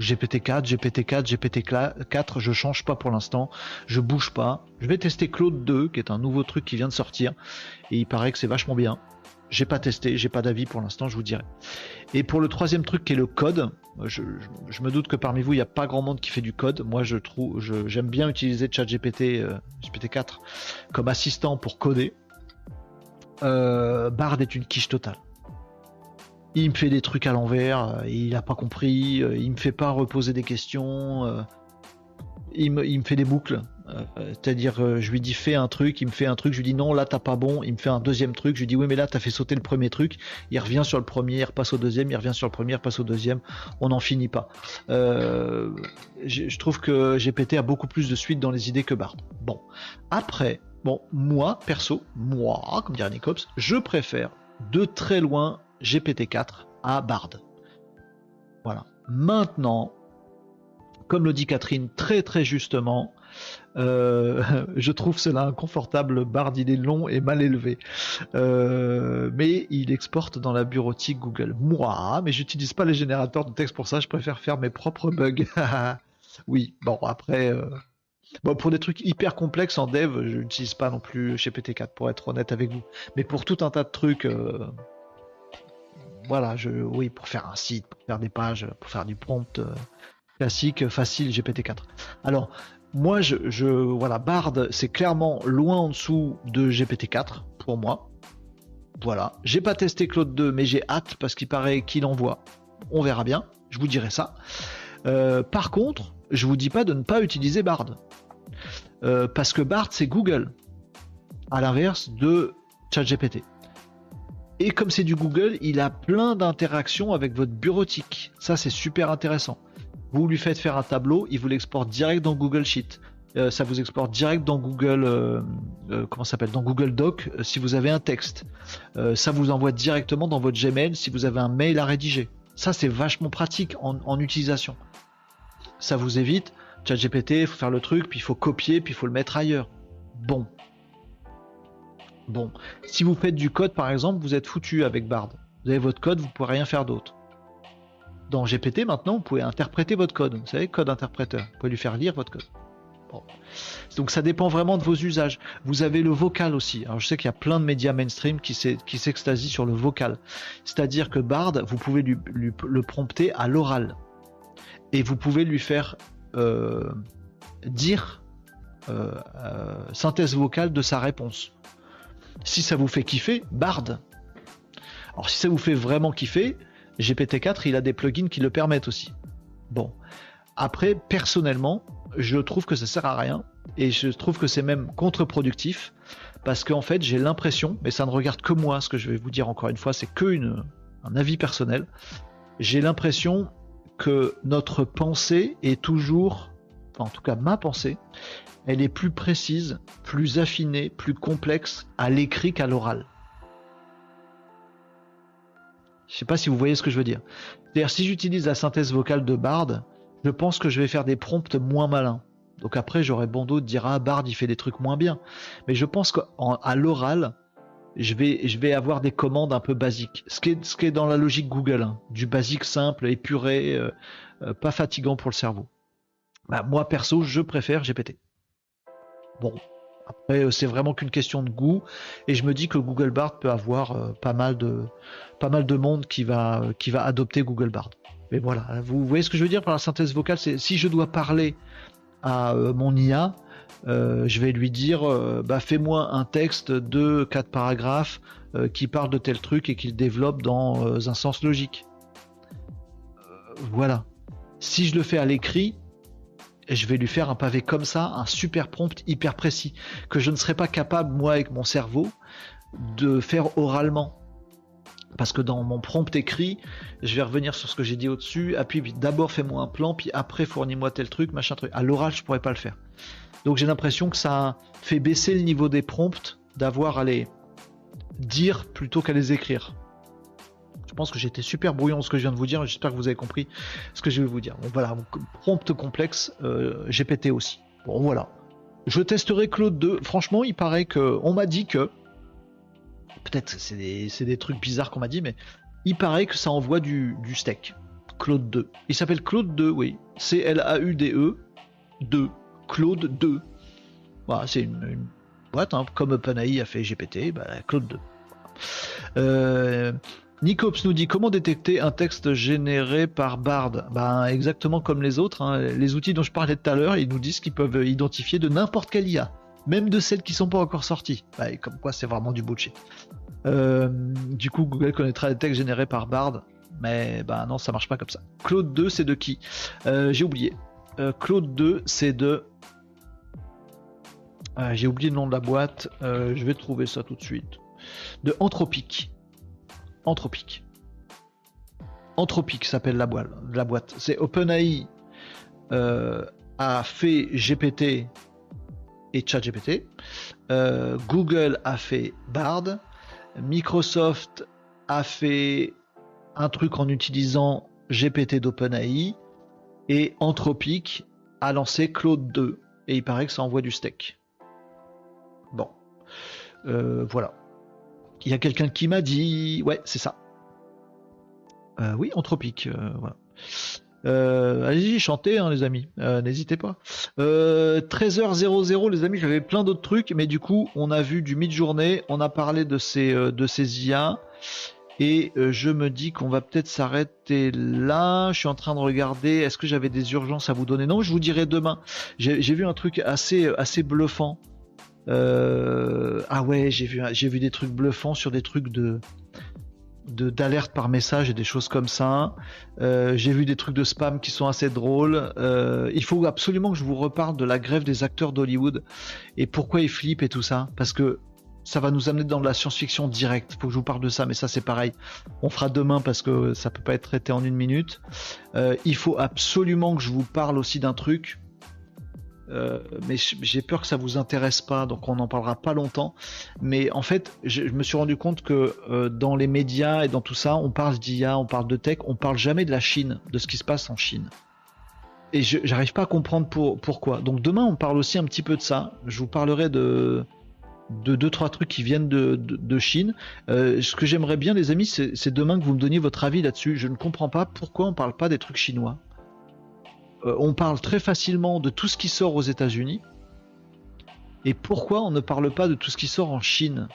euh, GPT 4, GPT 4, GPT 4, je change pas pour l'instant, je bouge pas. Je vais tester Claude 2, qui est un nouveau truc qui vient de sortir, et il paraît que c'est vachement bien. J'ai pas testé, j'ai pas d'avis pour l'instant, je vous dirai. Et pour le troisième truc qui est le code, je, me doute que parmi vous il n'y a pas grand monde qui fait du code. Moi je trouve, j'aime bien utiliser ChatGPT euh, GPT 4 comme assistant pour coder. Euh, Bard est une quiche totale. Il me fait des trucs à l'envers, il n'a pas compris, il me fait pas reposer des questions, il me, il me fait des boucles. Euh, c'est-à-dire, euh, je lui dis fais un truc, il me fait un truc, je lui dis non, là t'as pas bon, il me fait un deuxième truc, je lui dis oui, mais là t'as fait sauter le premier truc, il revient sur le premier, il repasse au deuxième, il revient sur le premier, il repasse au deuxième, on n'en finit pas. Euh, je trouve que GPT a beaucoup plus de suite dans les idées que Bard. Bon, après, bon, moi, perso, moi, comme dirait Nicops, je préfère de très loin GPT-4 à Bard. Voilà. Maintenant, comme le dit Catherine très très justement, euh, je trouve cela inconfortable. Bard, il est long et mal élevé. Euh, mais il exporte dans la bureautique Google. Moi, mais j'utilise pas les générateurs de texte pour ça. Je préfère faire mes propres bugs. oui, bon, après. Euh, bon, pour des trucs hyper complexes en dev, je n'utilise pas non plus GPT-4 pour être honnête avec vous. Mais pour tout un tas de trucs, voilà, oui, pour faire un site, pour faire des pages, pour faire du prompt classique, facile, GPT-4. Alors, moi, je, voilà, Bard, c'est clairement loin en dessous de GPT-4 pour moi. Voilà. J'ai pas testé Claude 2, mais j'ai hâte parce qu'il paraît qu'il envoie. On verra bien. Je vous dirai ça. Euh, par contre, je vous dis pas de ne pas utiliser Bard. Euh, parce que Bard, c'est Google. À l'inverse de ChatGPT. Et comme c'est du Google, il a plein d'interactions avec votre bureautique. Ça, c'est super intéressant. Vous lui faites faire un tableau, il vous l'exporte direct dans Google Sheet. Euh, ça vous exporte direct dans Google, euh, euh, comment s'appelle, dans Google Doc si vous avez un texte. ça vous envoie directement dans votre Gmail si vous avez un mail à rédiger. Ça c'est vachement pratique en, utilisation. Ça vous évite. ChatGPT, il faut faire le truc, puis il faut copier, puis il faut le mettre ailleurs. Bon. Bon. Si vous faites du code par exemple, vous êtes foutu avec Bard. Vous avez votre code, vous ne pourrez rien faire d'autre dans GPT maintenant, vous pouvez interpréter votre code. Vous savez, code interpréteur. Vous pouvez lui faire lire votre code. Donc ça dépend vraiment de vos usages. Vous avez le vocal aussi. Alors je sais qu'il y a plein de médias mainstream qui s'extasient sur le vocal. C'est-à-dire que Bard, vous pouvez lui, le prompter à l'oral. Et vous pouvez lui faire euh, dire euh, euh, synthèse vocale de sa réponse. Si ça vous fait kiffer, Bard. Alors si ça vous fait vraiment kiffer, GPT-4, il a des plugins qui le permettent aussi. Bon. Après, personnellement, je trouve que ça sert à rien et je trouve que c'est même contre-productif parce qu'en fait, j'ai l'impression, mais ça ne regarde que moi, ce que je vais vous dire encore une fois, c'est que un avis personnel. J'ai l'impression que notre pensée est toujours, en tout cas ma pensée, elle est plus précise, plus affinée, plus complexe à l'écrit qu'à l'oral. Je sais pas si vous voyez ce que je veux dire. C'est-à-dire, si j'utilise la synthèse vocale de Bard, je pense que je vais faire des prompts moins malins. Donc après, j'aurais bon dos de dire ah Bard il fait des trucs moins bien. Mais je pense qu'à l'oral, je vais, avoir des commandes un peu basiques. Ce qui est, ce qui est dans la logique Google, hein. du basique simple, épuré, euh, euh, pas fatigant pour le cerveau. Bah, moi perso, je préfère GPT. Bon, après, euh, c'est vraiment qu'une question de goût. Et je me dis que Google Bard peut avoir euh, pas, mal de, pas mal de monde qui va, qui va adopter Google Bard. Mais voilà, vous voyez ce que je veux dire par la synthèse vocale C'est si je dois parler à euh, mon IA, je vais lui dire bah, fais-moi un texte de quatre paragraphes qui parle de tel truc et qu'il développe dans un sens logique. voilà. Si je le fais à l'écrit, et je vais lui faire un pavé comme ça, un super prompt hyper précis, que je ne serais pas capable, moi, avec mon cerveau, de faire oralement. Parce que dans mon prompt écrit, je vais revenir sur ce que j'ai dit au-dessus, appuie d'abord fais-moi un plan, puis après fournis-moi tel truc, machin truc. À l'oral, je pourrais pas le faire. Donc j'ai l'impression que ça fait baisser le niveau des prompts d'avoir à les dire plutôt qu'à les écrire. Je pense que j'étais super brouillon ce que je viens de vous dire. J'espère que vous avez compris ce que je vais vous dire. Bon, voilà, prompt complexe, euh, GPT aussi. Bon, voilà. Je testerai Claude 2. Franchement, il paraît que. On m'a dit que. Peut-être c'est des, trucs bizarres qu'on m'a dit, mais il paraît que ça envoie du, steak. Claude 2. Il s'appelle Claude 2, oui. C-L-A-U-D-E 2. Claude 2. Voilà, c'est une, boîte, hein. comme OpenAI a fait GPT, bah, Claude 2. Euh, Nicops nous dit comment détecter un texte généré par Bard? Ben, Exactement comme les autres. Hein. Les outils dont je parlais tout à l'heure, ils nous disent qu'ils peuvent identifier de n'importe quelle IA, même de celles qui ne sont pas encore sorties. Ben, comme quoi, c'est vraiment du bullshit. du coup, Google connaîtra les textes générés par Bard. Mais bah non, ça marche pas comme ça. Claude 2, c'est de qui? J'ai oublié. Claude 2, c'est de j'ai oublié le nom de la boîte, euh, je vais trouver ça tout de suite. De Anthropique. Anthropique. Anthropique s'appelle la, boîte. La boîte. C'est OpenAI euh, a fait GPT et ChatGPT. Euh, Google a fait Bard. Microsoft a fait un truc en utilisant GPT d'OpenAI. Et Anthropique a lancé Claude 2. Et il paraît que ça envoie du steak. Bon. Euh, voilà. Il y a quelqu'un qui m'a dit. Ouais, c'est ça. Euh, oui, anthropique. Euh, voilà. Allez-y, chantez, hein, les amis. N'hésitez pas. 13h00, les amis, j'avais plein d'autres trucs, mais du coup, on a vu du mid-journée, on a parlé de ces, de IA. Et je me dis qu'on va peut-être s'arrêter là. Je suis en train de regarder. Est-ce que j'avais des urgences à vous donner? Non, je vous dirai demain. J'ai vu un truc assez bluffant. Euh, ah ouais, j'ai vu, j'ai vu des trucs bluffants sur des trucs de d'alerte par message et des choses comme ça. Euh, j'ai vu des trucs de spam qui sont assez drôles. Euh, il faut absolument que je vous reparle de la grève des acteurs d'Hollywood et pourquoi ils flippent et tout ça, parce que ça va nous amener dans la science-fiction directe. Il faut que je vous parle de ça, mais ça c'est pareil. On fera demain parce que ça peut pas être traité en une minute. il faut absolument que je vous parle aussi d'un truc euh, mais j'ai peur que ça vous intéresse pas, donc on n'en parlera pas longtemps. Mais en fait, je, me suis rendu compte que euh, dans les médias et dans tout ça, on parle d'IA, on parle de tech, on parle jamais de la Chine, de ce qui se passe en Chine. Et j'arrive pas à comprendre pourquoi. Donc demain, on parle aussi un petit peu de ça. Je vous parlerai de de deux trois trucs qui viennent de, Chine. Euh, ce que j'aimerais bien, les amis, c'est demain que vous me donniez votre avis là-dessus. Je ne comprends pas pourquoi on parle pas des trucs chinois. Euh, on parle très facilement de tout ce qui sort aux États-Unis. Et pourquoi on ne parle pas de tout ce qui sort en Chine?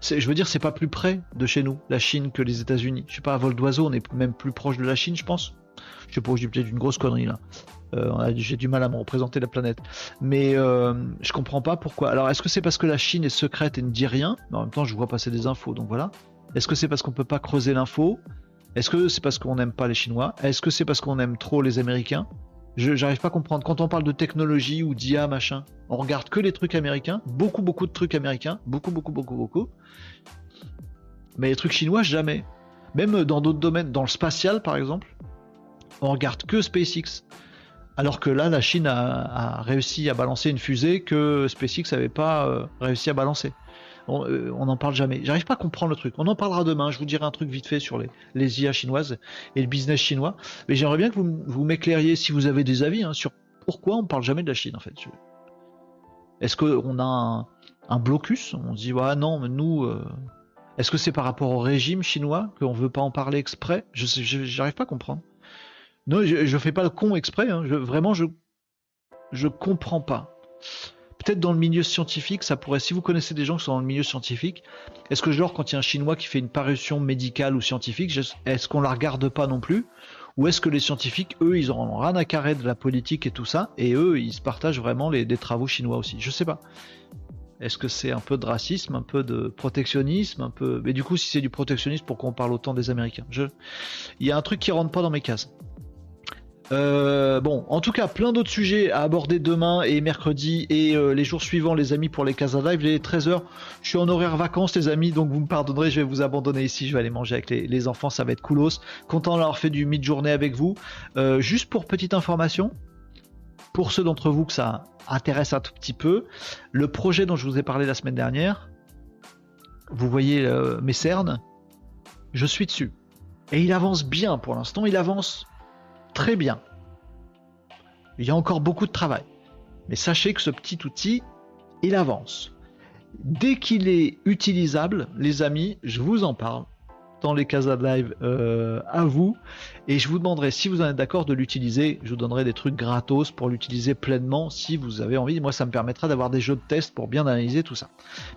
Je veux dire, c'est pas plus près de chez nous, la Chine, que les États-Unis. Je sais pas, à vol d'oiseau, on est même plus proche de la Chine, je pense. Je sais pas, j'ai peut-être une grosse connerie là. Euh, j'ai du mal à me représenter la planète. Mais euh, je comprends pas pourquoi. Alors, est-ce que c'est parce que la Chine est secrète et ne dit rien? Mais en même temps, je vois passer des infos, donc voilà. Est-ce que c'est parce qu'on peut pas creuser l'info? Est-ce que c'est parce qu'on n'aime pas les Chinois? Est-ce que c'est parce qu'on aime trop les Américains? Je n'arrive pas à comprendre. Quand on parle de technologie ou d'IA, machin, on regarde que les trucs américains, beaucoup, beaucoup de trucs américains, beaucoup, beaucoup, beaucoup, beaucoup. Mais les trucs chinois, jamais. Même dans d'autres domaines, dans le spatial par exemple, on regarde que SpaceX. Alors que là, la Chine a, réussi à balancer une fusée que SpaceX n'avait pas euh, réussi à balancer. Euh, on n'en parle jamais. J'arrive pas à comprendre le truc. On en parlera demain. Je vous dirai un truc vite fait sur les, IA chinoises et le business chinois. Mais j'aimerais bien que vous, vous m'éclairiez si vous avez des avis hein, sur pourquoi on parle jamais de la Chine en fait. Est-ce qu'on a un, blocus? On se dit ouais non, mais nous. Euh, est-ce que c'est par rapport au régime chinois qu'on veut pas en parler exprès? Je n'arrive pas à comprendre. Non, je, je fais pas le con exprès. Hein. vraiment, je je comprends pas peut-être dans le milieu scientifique, ça pourrait, si vous connaissez des gens qui sont dans le milieu scientifique, est-ce que genre quand il y a un Chinois qui fait une parution médicale ou scientifique, est-ce qu'on la regarde pas non plus? Ou est-ce que les scientifiques, eux, ils ont rien à carrer de la politique et tout ça, et eux, ils partagent vraiment les, des travaux chinois aussi? Je sais pas. Est-ce que c'est un peu de racisme, un peu de protectionnisme, un peu. Mais du coup, si c'est du protectionnisme, pourquoi on parle autant des Américains? Il y a un truc qui rentre pas dans mes cases. Euh, bon, en tout cas, plein d'autres sujets à aborder demain et mercredi et euh, les jours suivants, les amis, pour les Casa Live. Les 13h, je suis en horaire vacances, les amis, donc vous me pardonnerez, je vais vous abandonner ici. Je vais aller manger avec les, enfants, ça va être coolos. Content d'avoir fait du mid-journée avec vous. Euh, juste pour petite information, pour ceux d'entre vous que ça intéresse un tout petit peu, le projet dont je vous ai parlé la semaine dernière, vous voyez mes cernes, je suis dessus. Et il avance bien pour l'instant, il avance très bien. Il y a encore beaucoup de travail. Mais sachez que ce petit outil, il avance. Dès qu'il est utilisable, les amis, je vous en parle dans les Casa Live euh, à vous. Et je vous demanderai, si vous en êtes d'accord, de l'utiliser. Je vous donnerai des trucs gratos pour l'utiliser pleinement si vous avez envie. Moi, ça me permettra d'avoir des jeux de test pour bien analyser tout ça.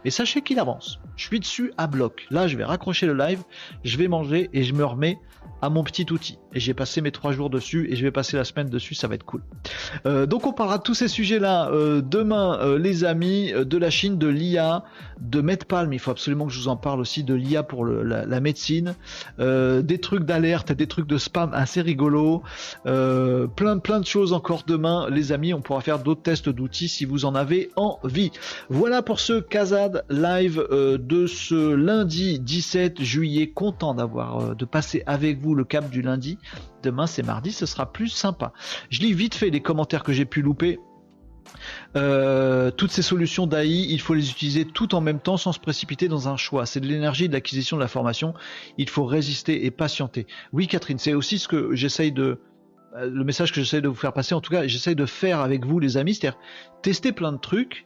Mais sachez qu'il avance. Je suis dessus à bloc. Là, je vais raccrocher le live, je vais manger et je me remets à mon petit outil. et j'ai passé mes trois jours dessus et je vais passer la semaine dessus, ça va être cool. Euh, donc on parlera de tous ces sujets-là euh, demain, euh, les amis, de la Chine, de l'IA, de MedPalm. Il faut absolument que je vous en parle aussi de l'IA pour la, médecine, des trucs d'alerte, des trucs de spam assez rigolos, plein plein de choses encore demain, les amis. On pourra faire d'autres tests d'outils si vous en avez envie. Voilà pour ce Kazad live de ce lundi 17 juillet. Content d'avoir de passer avec vous le cap du lundi. Demain c'est mardi, ce sera plus sympa. Je lis vite fait les commentaires que j'ai pu louper. Euh, toutes ces solutions d'AI, il faut les utiliser tout en même temps sans se précipiter dans un choix. C'est de l'énergie de l'acquisition de la formation. Il faut résister et patienter. Oui, Catherine, c'est aussi ce que j'essaye de, euh, le message que j'essaye de vous faire passer. En tout cas, j'essaye de faire avec vous, les amis, c'est-à-dire tester plein de trucs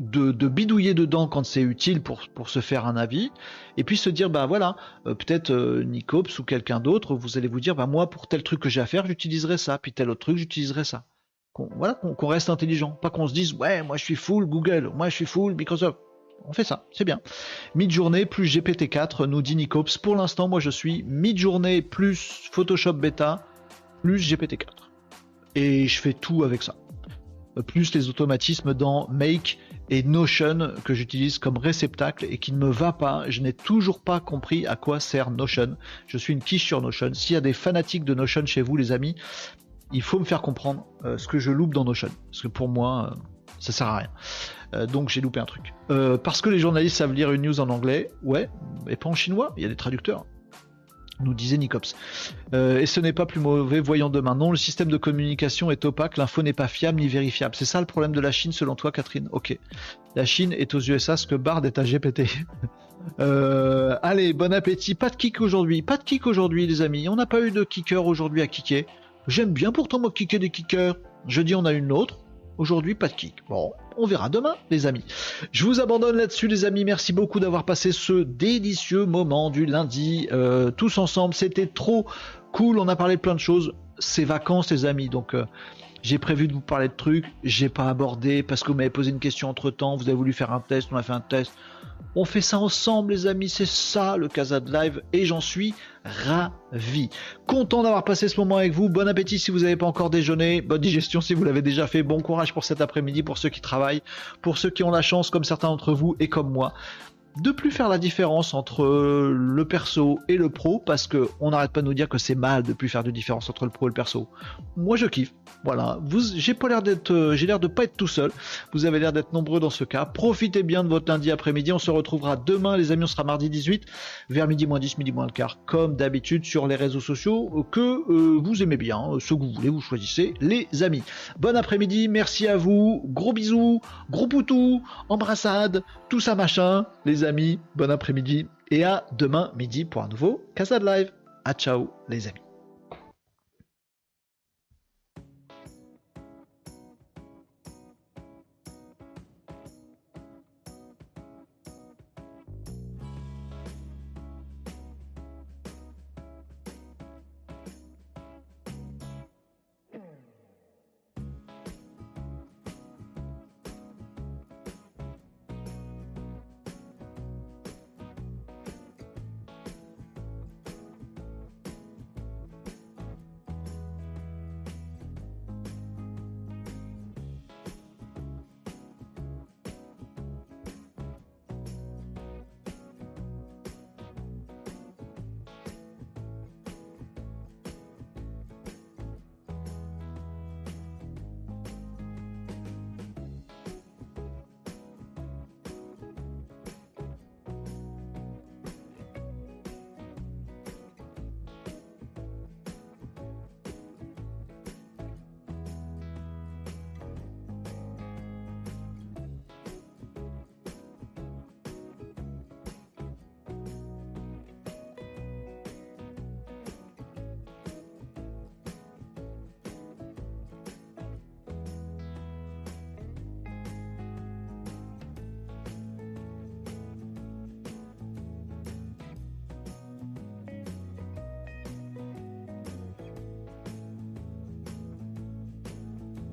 de, bidouiller dedans quand c'est utile pour, pour se faire un avis, et puis se dire, bah voilà, euh, peut-être euh, Nicops ou quelqu'un d'autre, vous allez vous dire, bah moi pour tel truc que j'ai à faire, j'utiliserai ça, puis tel autre truc, j'utiliserai ça. Voilà, qu'on reste intelligent, pas qu'on se dise, ouais, moi je suis full Google, moi je suis full Microsoft. On fait ça, c'est bien. Mid-journée plus GPT-4, nous dit Nicops. Pour l'instant, moi je suis mid-journée plus Photoshop Beta plus GPT-4. Et je fais tout avec ça. Plus les automatismes dans Make et Notion que j'utilise comme réceptacle et qui ne me va pas. Je n'ai toujours pas compris à quoi sert Notion. Je suis une quiche sur Notion. S'il y a des fanatiques de Notion chez vous, les amis, il faut me faire comprendre euh, ce que je loupe dans Notion. Parce que pour moi, euh, ça sert à rien. Euh, donc j'ai loupé un truc. parce que les journalistes savent lire une news en anglais, ouais, et pas en chinois, il y a des traducteurs nous disait Nicops. Euh, et ce n'est pas plus mauvais, voyons demain. Non, le système de communication est opaque, l'info n'est pas fiable ni vérifiable. C'est ça le problème de la Chine selon toi, Catherine? Ok. La Chine est aux USA ce que Bard est à GPT. Euh, allez, bon appétit. Pas de kick aujourd'hui. Pas de kick aujourd'hui, les amis. On n'a pas eu de kicker aujourd'hui à kicker. J'aime bien pourtant moi kicker des kickers. Jeudi, on a une autre. Aujourd'hui, pas de kick. Bon, on verra demain, les amis. Je vous abandonne là-dessus, les amis. Merci beaucoup d'avoir passé ce délicieux moment du lundi euh, tous ensemble. C'était trop cool. On a parlé de plein de choses. C'est vacances, les amis. Donc, euh, j'ai prévu de vous parler de trucs. J'ai pas abordé parce que vous m'avez posé une question entre temps. Vous avez voulu faire un test. On a fait un test. On fait ça ensemble, les amis. C'est ça le Casa Live et j'en suis ravi. Content d'avoir passé ce moment avec vous. Bon appétit si vous n'avez pas encore déjeuné. Bonne digestion si vous l'avez déjà fait. Bon courage pour cet après-midi pour ceux qui travaillent, pour ceux qui ont la chance, comme certains d'entre vous et comme moi, de plus faire la différence entre le perso et le pro parce que on n'arrête pas de nous dire que c'est mal de plus faire de différence entre le pro et le perso. Moi je kiffe. Voilà, j'ai pas l'air d'être euh, j'ai l'air de pas être tout seul. Vous avez l'air d'être nombreux dans ce cas. Profitez bien de votre lundi après-midi. On se retrouvera demain les amis, on sera mardi 18 vers midi moins 10, midi moins le quart comme d'habitude sur les réseaux sociaux que euh, vous aimez bien, euh, ce que vous voulez, vous choisissez les amis. Bon après-midi, merci à vous. Gros bisous, gros poutou, embrassade, tout ça machin. Les amis, bon après-midi et à demain midi pour un nouveau Casa de Live. À ciao les amis.